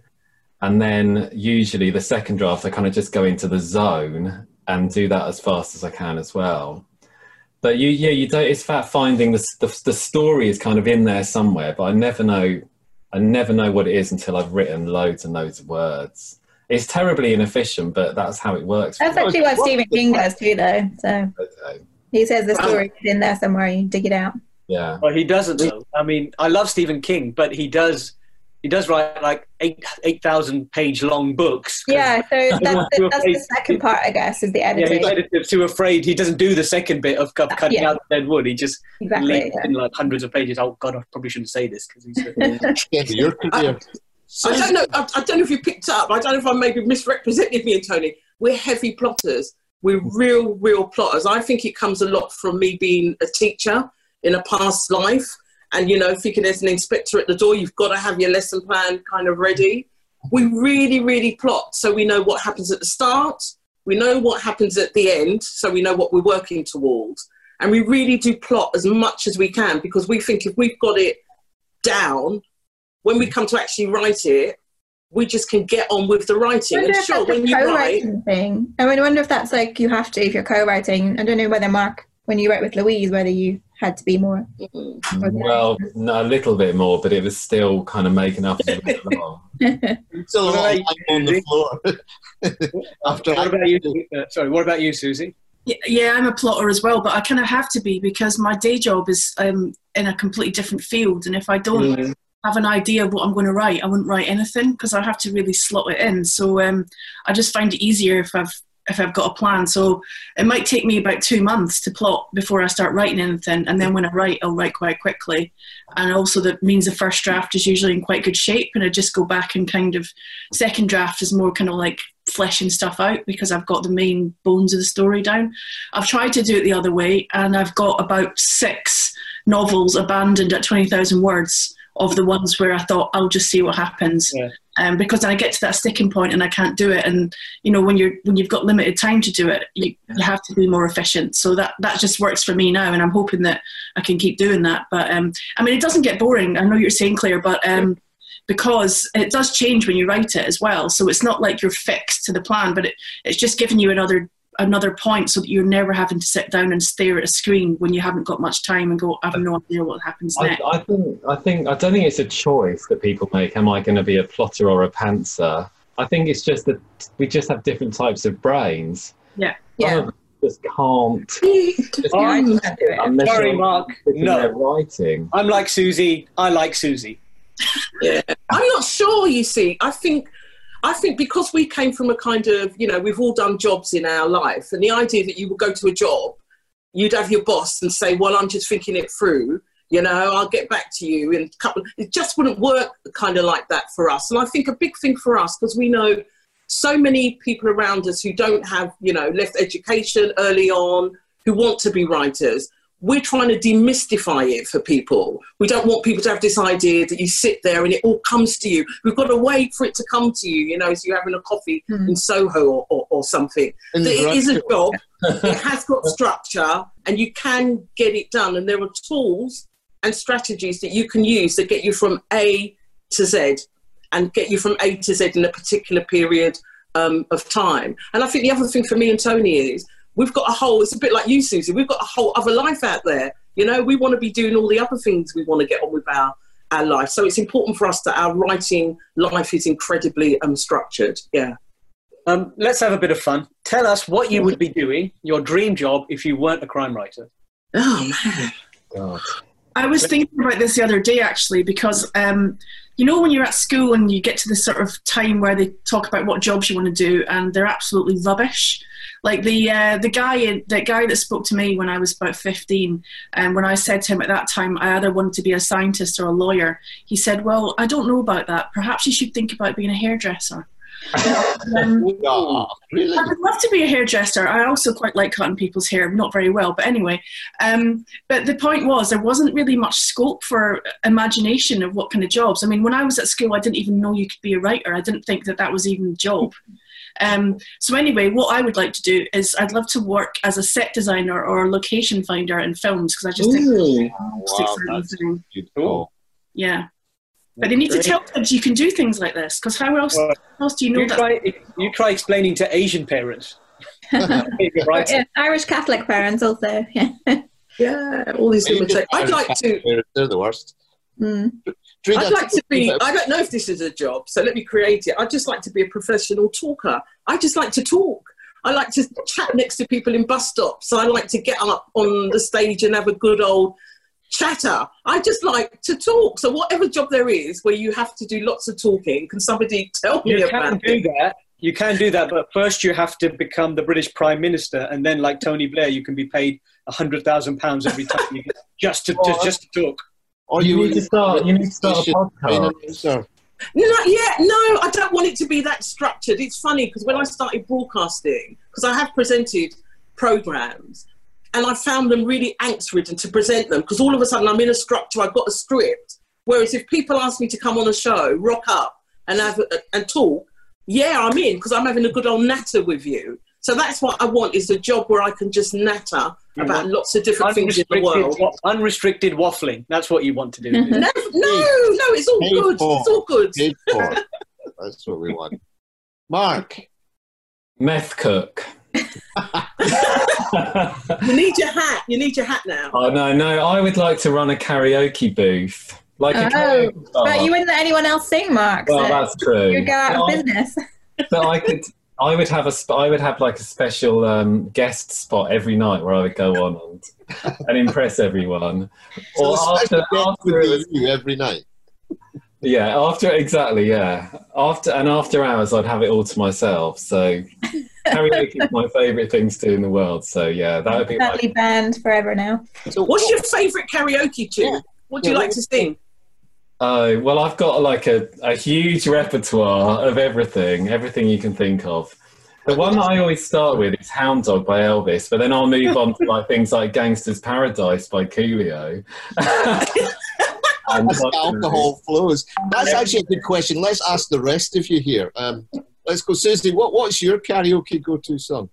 and then usually the second draft, I kind of just go into the zone and do that as fast as I can as well. But you, yeah, you don't. It's about finding the, the the story is kind of in there somewhere, but I never know. I never know what it is until I've written loads and loads of words. It's terribly inefficient, but that's how it works. That's me. actually what Stephen King does too, though. So Okay. he says the story is in there somewhere. You dig it out. Yeah. Well, he doesn't though. I mean, I love Stephen King, but he does he does write like eight eight thousand page long books. Yeah, so (laughs) that's the, that's the second part, I guess, is the Yeah, editing. he's editor too afraid. He doesn't do the second bit of cutting Yeah. out the dead wood. He just exactly. leaves in like hundreds of pages. Oh God, I probably shouldn't say this because he's. (laughs) Yeah, your career. Uh, I don't know. I, I don't know if you picked up. I don't know if I maybe misrepresented me and Tony. We're heavy plotters. We're real, real plotters. I think it comes a lot from me being a teacher in a past life, and you know, thinking there's an inspector at the door, you've got to have your lesson plan kind of ready. We really, really plot so we know what happens at the start. We know what happens at the end, so we know what we're working towards. And we really do plot as much as we can because we think if we've got it down, when we come to actually write it, we just can get on with the writing. And sure, when you write, thing. I mean, I wonder if that's like you have to if you're co-writing. I don't know whether Mark, when you write with Louise, whether you had to be more. Well, no, a little bit more, but it was still kind of making up as it went. Still a lot of on the floor. (laughs) After what about you? Uh, sorry, what about you, Susi? Yeah, yeah, I'm a plotter as well, but I kind of have to be because my day job is um, in a completely different field, and if I don't Mm. have an idea of what I'm going to write, I wouldn't write anything because I have to really slot it in. So um, I just find it easier if I've if I've got a plan. So it might take me about two months to plot before I start writing anything, and then when I write, I'll write quite quickly. And also that means the first draft is usually in quite good shape, and I just go back and kind of second draft is more kind of like fleshing stuff out because I've got the main bones of the story down. I've tried to do it the other way, and I've got about six novels abandoned at 20,000 words of the ones where I thought I'll just see what happens. Yeah. Um, because then I get to that sticking point and I can't do it. And you know, when you're when you've got limited time to do it, you, you have to be more efficient. So that that just works for me now, and I'm hoping that I can keep doing that. But um, I mean, it doesn't get boring. I know you're saying Claire, but um, because it does change when you write it as well. So it's not like you're fixed to the plan, but it, it's just giving you another another point so that you're never having to sit down and stare at a screen when you haven't got much time and go, I have no idea what happens I, next. I think I think I don't think it's a choice that people make. Am I going to be a plotter or a pantser? I think it's just that we just have different types of brains. Some Yeah. just can't. Just Yeah, I just can't do it. Sorry, Mark. sitting there No, writing. I'm like Susi. I like Susi. Yeah, (laughs) I'm not sure. You see, I think, I think because we came from a kind of, you know, we've all done jobs in our life, and the idea that you would go to a job, you'd have your boss and say, "Well, I'm just thinking it through." You know, I'll get back to you in a couple. It just wouldn't work kind of like that for us. And I think a big thing for us because we know so many people around us who don't have, you know, left education early on, who want to be writers we're trying to demystify it for people. We don't want people to have this idea that you sit there and it all comes to you. We've got to wait for it to come to you, you know, as you're having a coffee Hmm. in Soho or, or, or something. That it is a job, it has got structure, and you can get it done. And there are tools and strategies that you can use that get you from A to Z and get you from A to Z in a particular period um, of time. And I think the other thing for me and Tony is we've got a whole, it's a bit like you, Susi, we've got a whole other life out there. You know, we want to be doing all the other things we want to get on with our, our life. So it's important for us that our writing life is incredibly um, structured. Yeah. Um, let's have a bit of fun. Tell us what you would be doing, your dream job, if you weren't a crime writer. Oh, man. God. I was thinking about this the other day actually because um, you know when you're at school and you get to the sort of time where they talk about what jobs you want to do and they're absolutely rubbish. Like the uh, the guy in, the guy that spoke to me when I was about fifteen, and when I said to him at that time I either wanted to be a scientist or a lawyer, he said, "Well, I don't know about that. Perhaps you should think about being a hairdresser." (laughs) um, really? I would love to be a hairdresser. I also quite like cutting people's hair, not very well, but anyway. Um, but the point was, there wasn't really much scope for imagination of what kind of jobs. I mean, when I was at school, I didn't even know you could be a writer. I didn't think that that was even a job. Um, so anyway, what I would like to do is I'd love to work as a set designer or a location finder in films because I just think Ooh. it's an Wow, that's thing. Cool. yeah. But they need to tell kids you can do things like this because how else, Well, how else do you know You that? try, you try explaining to Asian parents. (laughs) right? Yeah, Irish Catholic parents also. Yeah. Yeah, all these limitations. I'd like to. They're, they're the worst. Mm. Dreda, I'd like to be. I don't know if this is a job, so let me create it. I'd just like to be a professional talker. I just like to talk. I like to chat next to people in bus stops. I like to get up on the stage and have a good old chatter. I just like to talk. So whatever job there is where you have to do lots of talking, can somebody (laughs) tell me You about can do that. You can do that, but first you have to become the British Prime Minister, and then, like Tony Blair, you can be paid hundred thousand pounds every time you get (laughs) just to just, just to talk. Or You need to start. You need to start a podcast. announcer. No, yeah, no, I don't want it to be that structured. It's funny because when I started broadcasting, because I have presented programs, and I found them really angst ridden to present them because all of a sudden I'm in a structure, I've got a script. Whereas if people ask me to come on a show, rock up and have a, and talk, yeah, I'm in because I'm having a good old natter with you. So that's what I want is a job where I can just natter You about lots of different things in the Unrestricted, world. wa- unrestricted waffling. That's what you want to do. No, no, no, it's all Paid good. for. It's all good. Paid for. (laughs) That's what we want. Mark. Meth cook. You need your hat. You need your hat now. oh no, no! I would like to run a karaoke booth, like a Oh, karaoke bar. But you wouldn't let anyone else sing, Mark. well, so that's true. you'd go out of But I- business. but I could, (laughs) I would have a, sp- I would have like a special um, guest spot every night where I would go on and, and impress everyone. So Or after, after would was, be you every night. yeah, after exactly, yeah, after and after hours, I'd have it all to myself. So karaoke is my favourite thing to do in the world. So yeah, that would be my banned forever now. So What's your favourite karaoke tune? Yeah. What do you Yeah, like to sing? Oh, well, I've got like a, a huge repertoire of everything, everything you can think of. The one that I always start with is Hound Dog by Elvis, but then I'll move on to like things like Gangsta's Paradise by Coolio. (laughs) and alcohol flows. That's actually a good question. Let's ask the rest of you here. Um, let's go, Susi. What, what's your karaoke go-to song?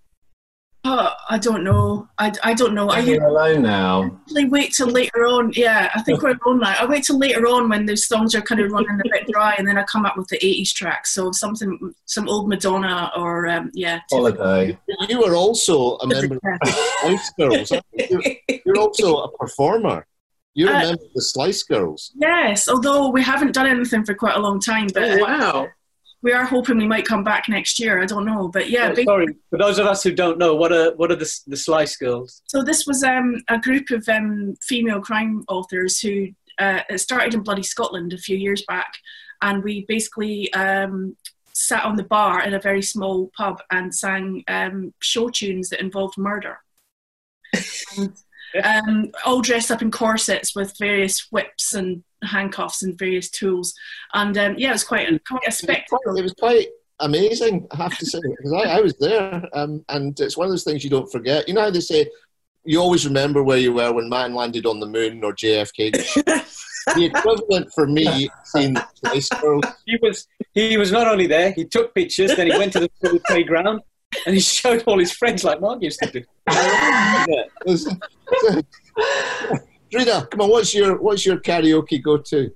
Oh, I don't know. I, I don't know. I You're alone now. usually wait till later on. Yeah, I think we're alone now. I wait till later on when the songs are kind of running a bit dry, and then I come up with the '80s tracks. So something, some old Madonna or um, yeah. Holiday. You were also a member of the Slice Girls. you? You're, you're also a performer. You're a Uh, member of the Slice Girls. Yes, although we haven't done anything for quite a long time, but Oh, wow. We are hoping we might come back next year. I don't know, but yeah. Oh, sorry, for those of us who don't know, what are what are the the Slice Girls? So this was um, a group of um, female crime authors who uh, it started in bloody Scotland a few years back, and we basically um, sat on the bar in a very small pub and sang um, show tunes that involved murder. (laughs) and, um, all dressed up in corsets with various whips and handcuffs and various tools, and um, yeah, it was quite a, quite a spectacle. it was quite amazing, I have to say, because I, I was there, um, and it's one of those things you don't forget. You know how they say you always remember where you were when man landed on the moon or JFK. (laughs) the equivalent for me, seeing the Slice Girls. He was he was not only there, he took pictures, then he went to the (laughs) playground and he showed all his friends like Mark used to do. (laughs) was- Dreda, come on, what's your what's your karaoke go-to?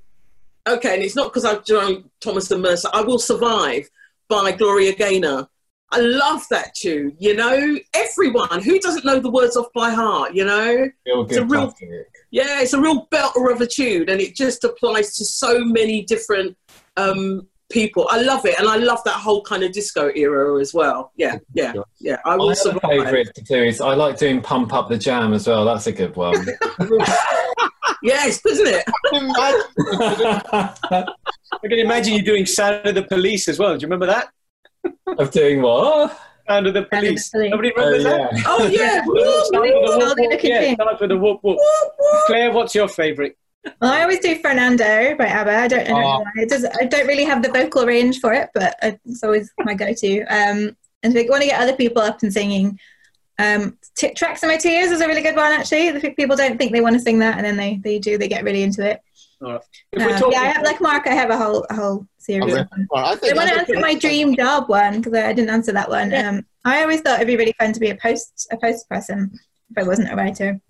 Okay, and it's not because I've joined Thomas and Mercer. I Will Survive by Gloria Gaynor. I love that tune. You know, everyone who doesn't know the words off by heart. You know, Feel It's a real- classic. yeah, it's a real belter of a tune, and it just applies to so many different um, people. I love it, and I love that whole kind of disco era as well. Yeah, yeah, yeah. I will My other survive. favourite to do is I like doing Pump Up the Jam as well. That's a good one. (laughs) Yes, isn't it? I can imagine you doing Sound of the Police as well. Do you remember that? of doing what? Sound of the Sound of the police. Police. Nobody Oh, remembers that? yeah. Oh yeah. (laughs) Start with the I'll whoop, whoop. Yeah, continue. with the whoop, whoop. Claire, what's your favourite? Well, I always do Fernando by ABBA. I don't, I don't know Oh. why. It does, I don't really have the vocal range for it, but it's always my go-to. Um, and if you want to get other people up and singing, um, T- Tracks in My Tears is a really good one, actually. The people don't think they want to sing that, and then they, they do. They get really into it. Right. Um, talking, yeah, I have, like Mark, I have a whole a whole series. Of them. repertoire. I I want to answer my dream job one because I didn't answer that one. Um, I always thought it'd be really fun to be a post a post person if I wasn't a writer.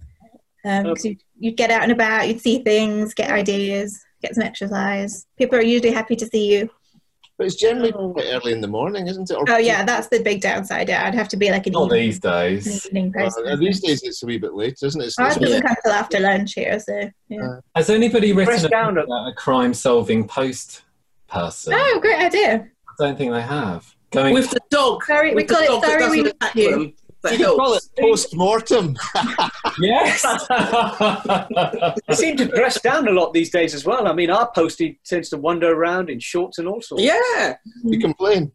Um, 'cause you'd, you'd get out and about, you'd see things, get ideas, get some exercise. People are usually happy to see you. But it's generally quite early in the morning, isn't it? Or Oh yeah, that's the big downside. Yeah, I'd have to be like an Not evening, these days. evening Uh, these days it's a wee bit late, isn't it? It's, Ours it's- doesn't come till after lunch here, so yeah. Has anybody written Press a, about a crime-solving post person? Oh, great idea! I don't think they have. Going With the dog. Sorry, we with the call it dog sorry doesn't we attack you. Them. That you can call it helps. post mortem. (laughs) yes. (laughs) they seem to dress down a lot these days as well. I mean, our postie tends to wander around in shorts and all sorts. Yeah. you complain.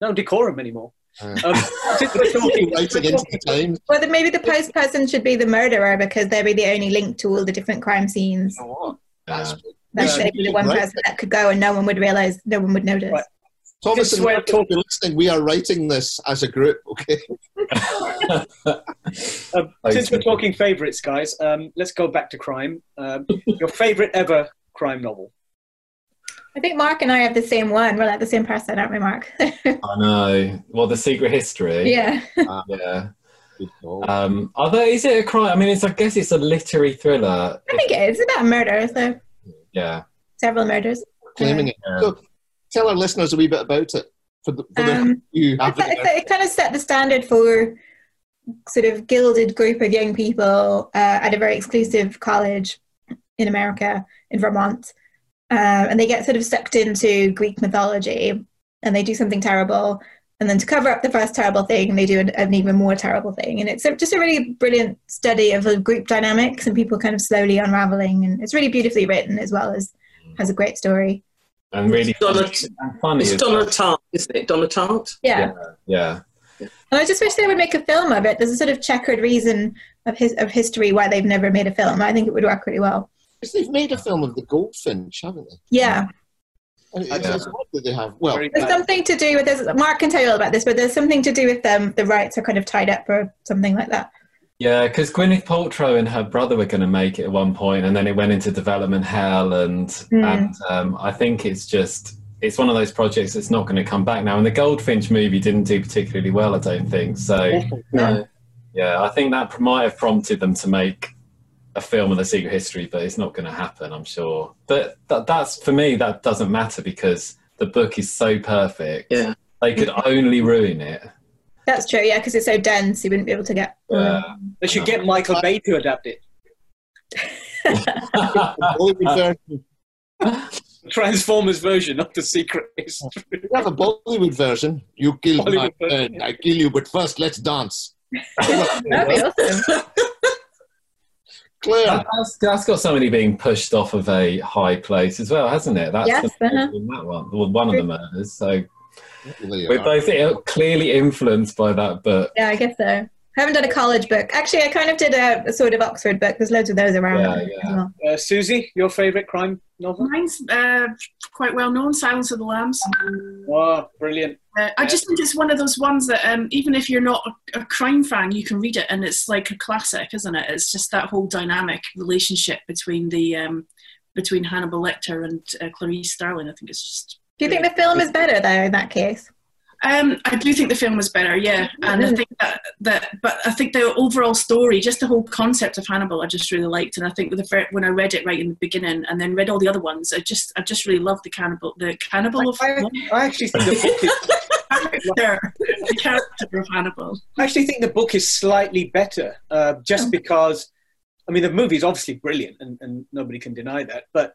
No decorum anymore. Um, (laughs) since talking, writing into the Times. Well, then maybe the post person should be the murderer because they'd be the only link to all the different crime scenes. You know what? That's Yeah. That's Yeah. maybe the one Right. person that could go and no one would realize, no one would notice. Right. Thomas This and way Mark, of if you're listening, we are writing this as a group, okay? (laughs) (laughs) um, since we're talking favourites, guys, um, let's go back to crime. Um, your favourite ever crime novel? I think Mark and I have the same one. We're like the same person, aren't we, Mark? (laughs) I know. Well, the secret history. yeah. Yeah. Um, although, is it a crime? I mean, it's. I guess it's a literary thriller. I think it is. It's about murder, so Yeah. several murders. Claiming it. Yeah. So tell our listeners a wee bit about it. For the, for the Um, you It, haven't it, it kind of set the standard for sort of gilded group of young people uh, at a very exclusive college in America, in Vermont. Um, and they get sort of sucked into Greek mythology and they do something terrible. And then to cover up the first terrible thing, they do an, an even more terrible thing. And it's a, just a really brilliant study of the group dynamics and people kind of slowly unraveling. And it's really beautifully written as well as has a great story. And really Donna- and funny. It's as Donna well. Tartt, isn't it? Donna Tartt. Yeah. Yeah. And I just wish they would make a film of it. There's a sort of checkered reason of his, of history why they've never made a film. I think it would work really well. Because they've made a film of the goldfinch, haven't they? Yeah, And it's, Yeah. it's odd that they have. Well, there's something to do with this. Mark can tell you all about this, but there's something to do with them. The rights are kind of tied up or something like that. Yeah, because Gwyneth Paltrow and her brother were going to make it at one point, and then it went into development hell, and Hmm. and um, I think it's just it's one of those projects that's not going to come back now. And the Goldfinch movie didn't do particularly well, I don't think. So Awful. No. yeah, I think that might have prompted them to make a film of the secret history, but it's not going to happen, I'm sure. But that, that's for me, that doesn't matter because the book is so perfect. Yeah. They could only ruin it. That's true. Yeah, because it's so dense, you wouldn't be able to get. Yeah. They should get Michael Bay to adapt it. (laughs) Transformers version of the secret history. We have a Bollywood version. You kill my Bollywood version, friend, I kill you, but first let's dance. That'd be awesome. Claire. That's, that's got somebody being pushed off of a high place as well, hasn't it? That's Yes, the, uh-huh. that one, well, one of the murders. So There we're are. both uh, clearly influenced by that book. Yeah, I guess so. I haven't done a college book. Actually, I kind of did a, a sort of Oxford book. There's loads of those around. Yeah, yeah. well. Uh, Susi, your favourite crime novel? Mine's uh, quite well known, Silence of the Lambs. Oh, brilliant. Uh, I just think it's one of those ones that um, even if you're not a, a crime fan, you can read it, and it's like a classic, isn't it? It's just that whole dynamic relationship between the um, between Hannibal Lecter and uh, Clarice Starling. I think it's just. Do you think the film is better though in that case? Um, I do think the film was better, yeah, and I think that, that, but I think the overall story, just the whole concept of Hannibal, I just really liked, and I think with the when I read it right in the beginning, and then read all the other ones, I just, I just really loved the cannibal, the cannibal of I, I actually think the book is, (laughs) character, the character of Hannibal. I actually think the book is slightly better, uh, just because. I mean, the movie is obviously brilliant, and, and nobody can deny that. But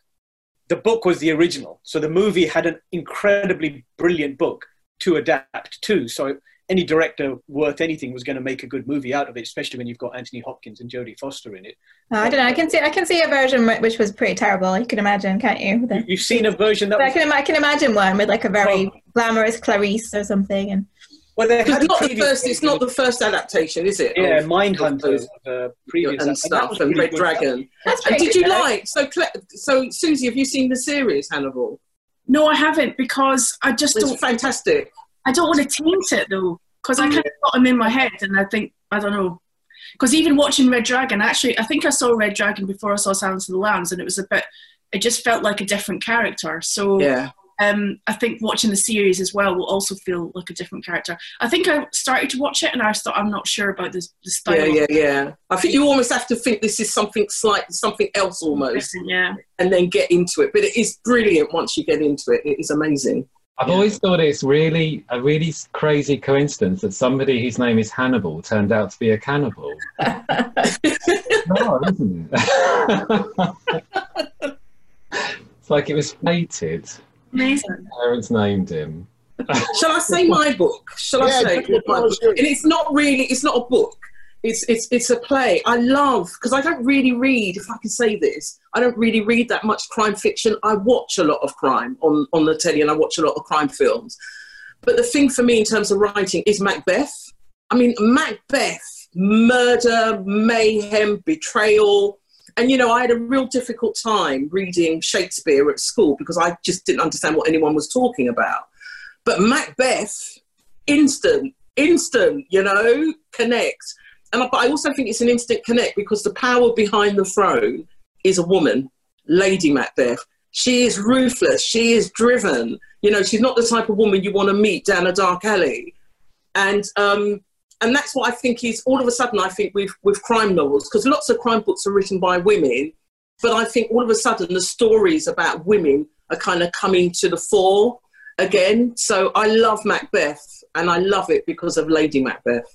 the book was the original, so the movie had an incredibly brilliant book to adapt to. So any director worth anything was going to make a good movie out of it, especially when you've got Anthony Hopkins and Jodie Foster in it. Oh, I don't know. I can see. I can see a version which was pretty terrible. You can imagine, can't you? The- You- You've seen a version that I can, I can imagine one with like a very glamorous Clarice or something. And Well, they It's had not the previous first. It's not the first adaptation, is it? Yeah, of- Manhunter, of the uh, previous and stuff, was and Red. Dragon. That's And did you good. like so? Cle- So, Susi, have you seen the series Hannibal? No, I haven't because I just It's don't. fantastic. I don't want to taint it though, because I mm. kind of got them in my head, and I think I don't know. Because even watching Red Dragon, actually, I think I saw Red Dragon before I saw Silence of the Lambs, and it was a bit. It just felt like a different character. So Yeah. Um, I think watching the series as well will also feel like a different character. I think I started to watch it, and I thought I'm not sure about this, the style. Yeah, yeah, yeah. I think you almost have to think this is something slight, something else almost, Yeah. and then get into it. But it is brilliant once you get into it. It is amazing. I've always thought it's really a really crazy coincidence that somebody whose name is Hannibal turned out to be a cannibal. (laughs) no, isn't it? (laughs) it's like it was fated. Amazing. Parents named him. Shall I say my book? Shall I say go my book? And it's not really. It's not a book. It's it's it's a play. I love because I don't really read. If I can say this, I don't really read that much crime fiction. I watch a lot of crime on on the telly, and I watch a lot of crime films. But the thing for me in terms of writing is Macbeth. I mean, Macbeth, murder, mayhem, betrayal. And you know, I had a real difficult time reading Shakespeare at school because I just didn't understand what anyone was talking about. But Macbeth, instant, instant, you know, connect. And but I also think it's an instant connect because the power behind the throne is a woman, Lady Macbeth. She is ruthless. She is driven. You know, she's not the type of woman you want to meet down a dark alley. And um, and that's what I think is all of a sudden I think with with crime novels because lots of crime books are written by women, but I think all of a sudden the stories about women are kind of coming to the fore again. So I love Macbeth, and I love it because of Lady Macbeth.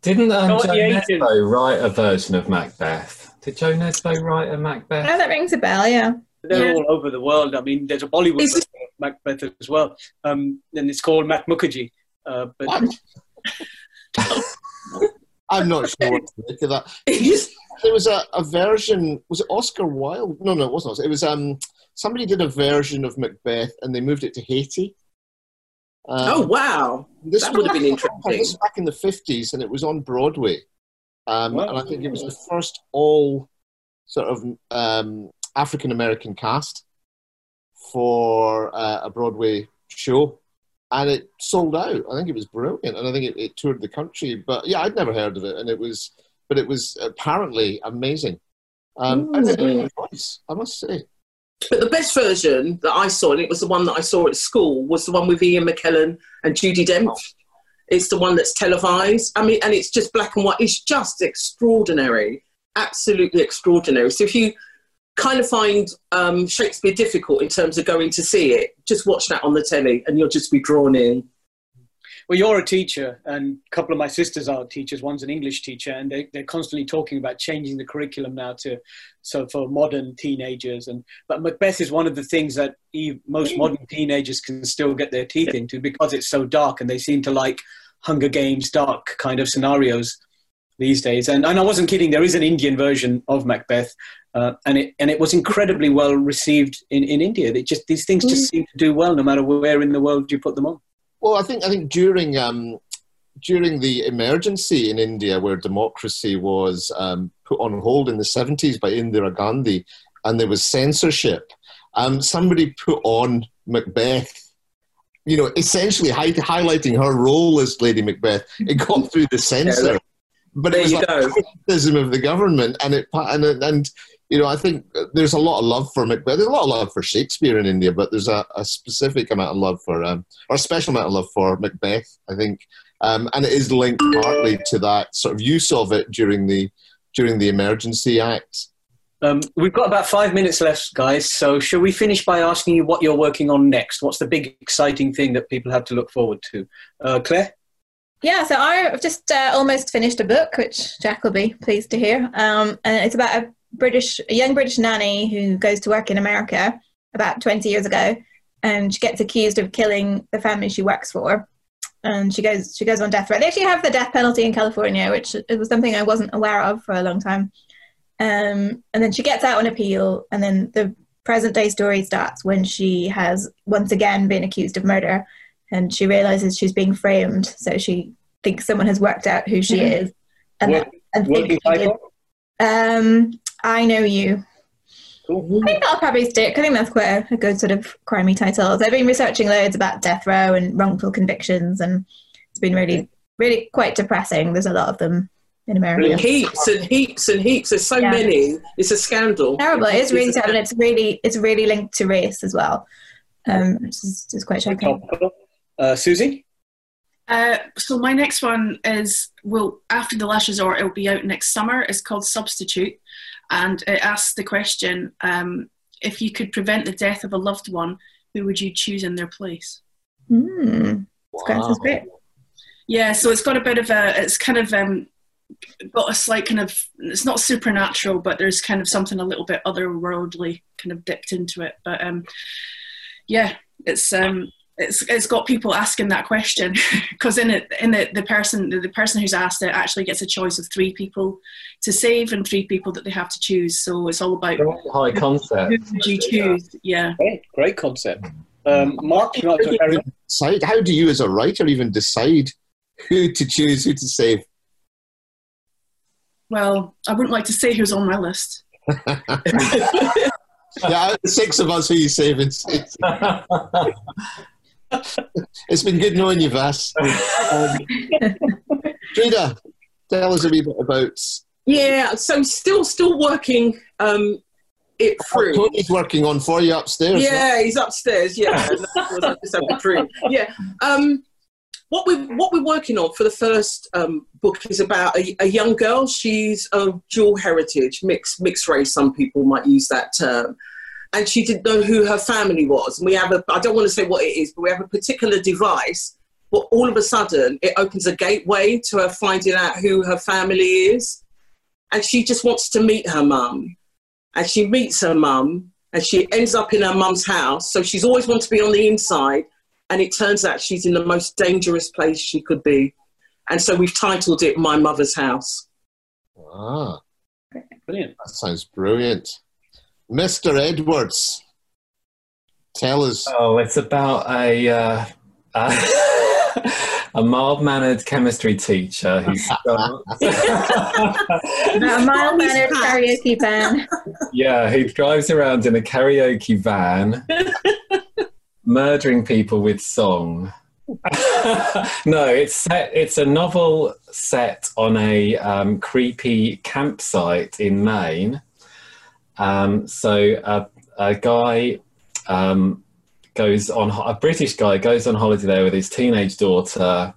Didn't um, Oh, Jo Nesbø write a version of Macbeth? Did Jo Nesbø write a Macbeth? Oh, that rings a bell, yeah. They're Yeah. all over the world. I mean, there's a Bollywood it- version of Macbeth as well, um, and it's called Mac Mukherjee. Uh, but What? (laughs) I'm not sure what to make of that. There was a, a version. Was it Oscar Wilde? No, no, it wasn't. It was um somebody did a version of Macbeth and they moved it to Haiti. Um, oh wow, this that would have been interesting. This was back in the fifties, and it was on Broadway. Um, Wow. And I think it was the first all sort of um, African American cast for uh, a Broadway show, and it sold out. I think it was brilliant, and I think it, it toured the country. But yeah, I'd never heard of it, and it was, but it was apparently amazing. Um, it was a I must say. But the best version that I saw, and it was the one that I saw at school, was the one with Ian McKellen and Judi Dench. It's the one that's televised. I mean, and it's just black and white. It's just extraordinary, absolutely extraordinary. So if you kind of find um, Shakespeare difficult in terms of going to see it, just watch that on the telly, and you'll just be drawn in. Well, you're a teacher, and a couple of my sisters are teachers. One's an English teacher, and they, they're constantly talking about changing the curriculum now to so for modern teenagers. And but Macbeth is one of the things that most modern teenagers can still get their teeth into because it's so dark, and they seem to like Hunger Games dark kind of scenarios these days. And and I wasn't kidding. There is an Indian version of Macbeth, uh, and it and it was incredibly well received in, in India. They just these things just seem to do well no matter where in the world you put them on. Well, I think I think during um, during the emergency in India, where democracy was um, put on hold in the seventies by Indira Gandhi, and there was censorship, um, somebody put on Macbeth. You know, essentially hi- highlighting her role as Lady Macbeth. It got through the (laughs) censor, but There it was like go. criticism of the government, and it and and you know, I think there's a lot of love for Macbeth. There's a lot of love for Shakespeare in India, but there's a, a specific amount of love for, um, or a special amount of love for Macbeth, I think, um, and it is linked partly to that sort of use of it during the during the Emergency Act. Um, we've got about five minutes left, guys. So, shall we finish by asking you what you're working on next? What's the big, exciting thing that people have to look forward to? Uh, Claire? Yeah, so I've just uh, almost finished a book, which Jack will be pleased to hear. Um, and it's about a British, a young British nanny who goes to work in America about 20 years ago, and she gets accused of killing the family she works for. And she goes, she goes on death row. They actually have the death penalty in California, which it was something I wasn't aware of for a long time. Um, and then she gets out on appeal, and then the present day story starts when she has once again been accused of murder and she realizes she's being framed. So she thinks someone has worked out who she is, and, and thinks she did- um, I know you. Cool. I think that'll probably stick. I think that's quite a, a good sort of crimey title. So I've been researching loads about death row and wrongful convictions, and it's been really, really quite depressing. There's a lot of them in America. Brilliant. Heaps and heaps and heaps. There's so Yeah. many. It's a scandal. Terrible. It's really It's a- terrible. and It's really, it's really linked to race as well. Um, it's, just- it's quite shocking. Uh, Susi? Uh, so my next one is well after the last resort it'll be out next summer it's called substitute and it asks the question um, if you could prevent the death of a loved one who would you choose in their place Mm. Wow. yeah so it's got a bit of a it's kind of um, got a slight kind of it's not supernatural but there's kind of something a little bit otherworldly kind of dipped into it but um yeah it's um it's, it's got people asking that question (laughs) because in it in it the person the, the person who's asked it actually gets a choice of three people to save and three people that they have to choose so it's all about High concept. who would you choose yeah Great, great concept. Um, Mark, you want How do you carry on? even decide? How do you, as a writer, even decide who to choose, who to save? well i wouldn't like to say who's on my list (laughs) Yeah, out of the six of us, who you saving? (laughs) It's, been good knowing you, Vass. Um, Dreda, tell us a wee bit about. Yeah. So still, still working um, it through. Tony's working on for you upstairs. Yeah, he's upstairs. Yeah, that's what I just had to prove. Yeah. Um, what we what we're working on for the first um, book is about a, a young girl. She's of dual heritage, mixed mixed race. Some people might use that term. And she didn't know who her family was. And we have a I don't want to say what it is, but we have a particular device. But all of a sudden, it opens a gateway to her finding out who her family is. And she just wants to meet her mum. And she meets her mum, and she ends up in her mum's house. So she's always wanted to be on the inside, and it turns out she's in the most dangerous place she could be. And so we've titled it My Mother's House. Ah, Brilliant. that sounds brilliant. Mr. Edwards, tell us. Oh, it's about a uh, a, (laughs) a mild-mannered chemistry teacher who (laughs) starts. A mild mannered karaoke band. yeah, who drives around in a karaoke van, (laughs) murdering people with song. no, it's set. It's a novel set on a um, creepy campsite in Maine. Um, so a, a guy um, goes on a British guy goes on holiday there with his teenage daughter,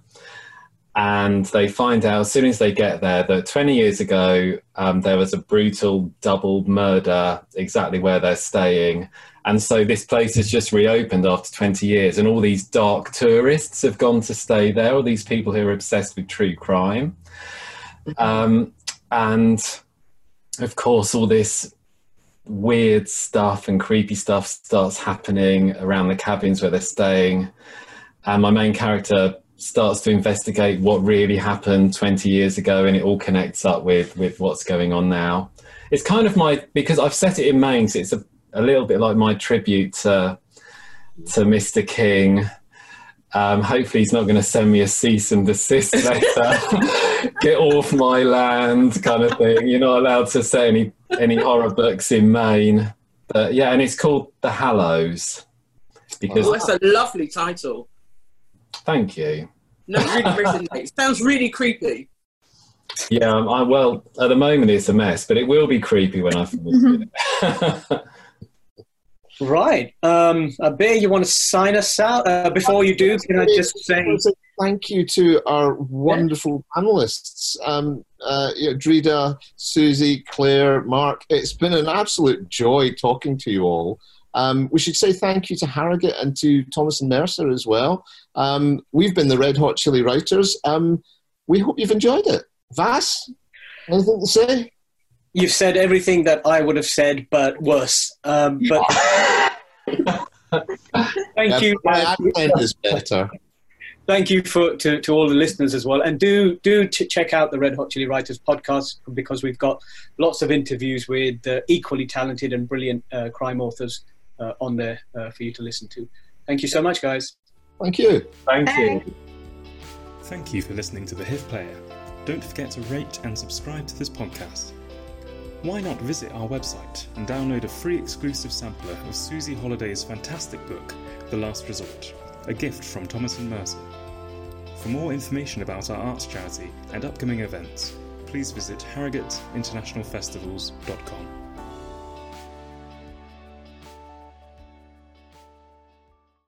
and they find out as soon as they get there that 20 years ago um, there was a brutal double murder exactly where they're staying. And so this place has just reopened after 20 years, and all these dark tourists have gone to stay there, all these people who are obsessed with true crime. Um, and of course, all this weird stuff and creepy stuff starts happening around the cabins where they're staying. And my main character starts to investigate what really happened 20 years ago, and it all connects up with, with what's going on now. It's kind of my, because I've set it in Maine, so it's a, a little bit like my tribute to, to Mr. King. Um, hopefully, he's not going to send me a cease and desist (laughs) letter. Get off my land, kind of thing. You're not allowed to say any any horror books in Maine. But yeah, and it's called The Hallows. Because Oh, that's a lovely title. thank you. No, it really resonates. Sounds really creepy. Yeah, um, I, well, at the moment it's a mess, but it will be creepy when I finish it. (laughs) Right. Um, uh, Bear, you want to sign us out? Uh, before you do, can I just say Thank you to our wonderful panelists, um, uh, you know, Dreda, Susi, Claire, Mark. It's been an absolute joy talking to you all. Um, we should say thank you to Harrogate and to Thomas and Mercer as well. Um, we've been the Red Hot Chilli Writers. Um, we hope you've enjoyed it. Vass, anything to say? You've said everything that I would have said, but worse. Um, but (laughs) thank Yeah, you. My accent is better. thank you for to, to all the listeners as well and do do ch- check out the red hot chilli writers podcast because we've got lots of interviews with uh, equally talented and brilliant uh, crime authors uh, on there uh, for you to listen to thank you so much guys Thank you. Thank you. Thank you for listening to The HIF Player. Don't forget to rate and subscribe to this podcast. Why not visit our website and download a free exclusive sampler of Susi Holliday's fantastic book, The Last Resort, a gift from Thomas and Mercer. For more information about our arts charity and upcoming events, please visit harrogateinternationalfestivals.com.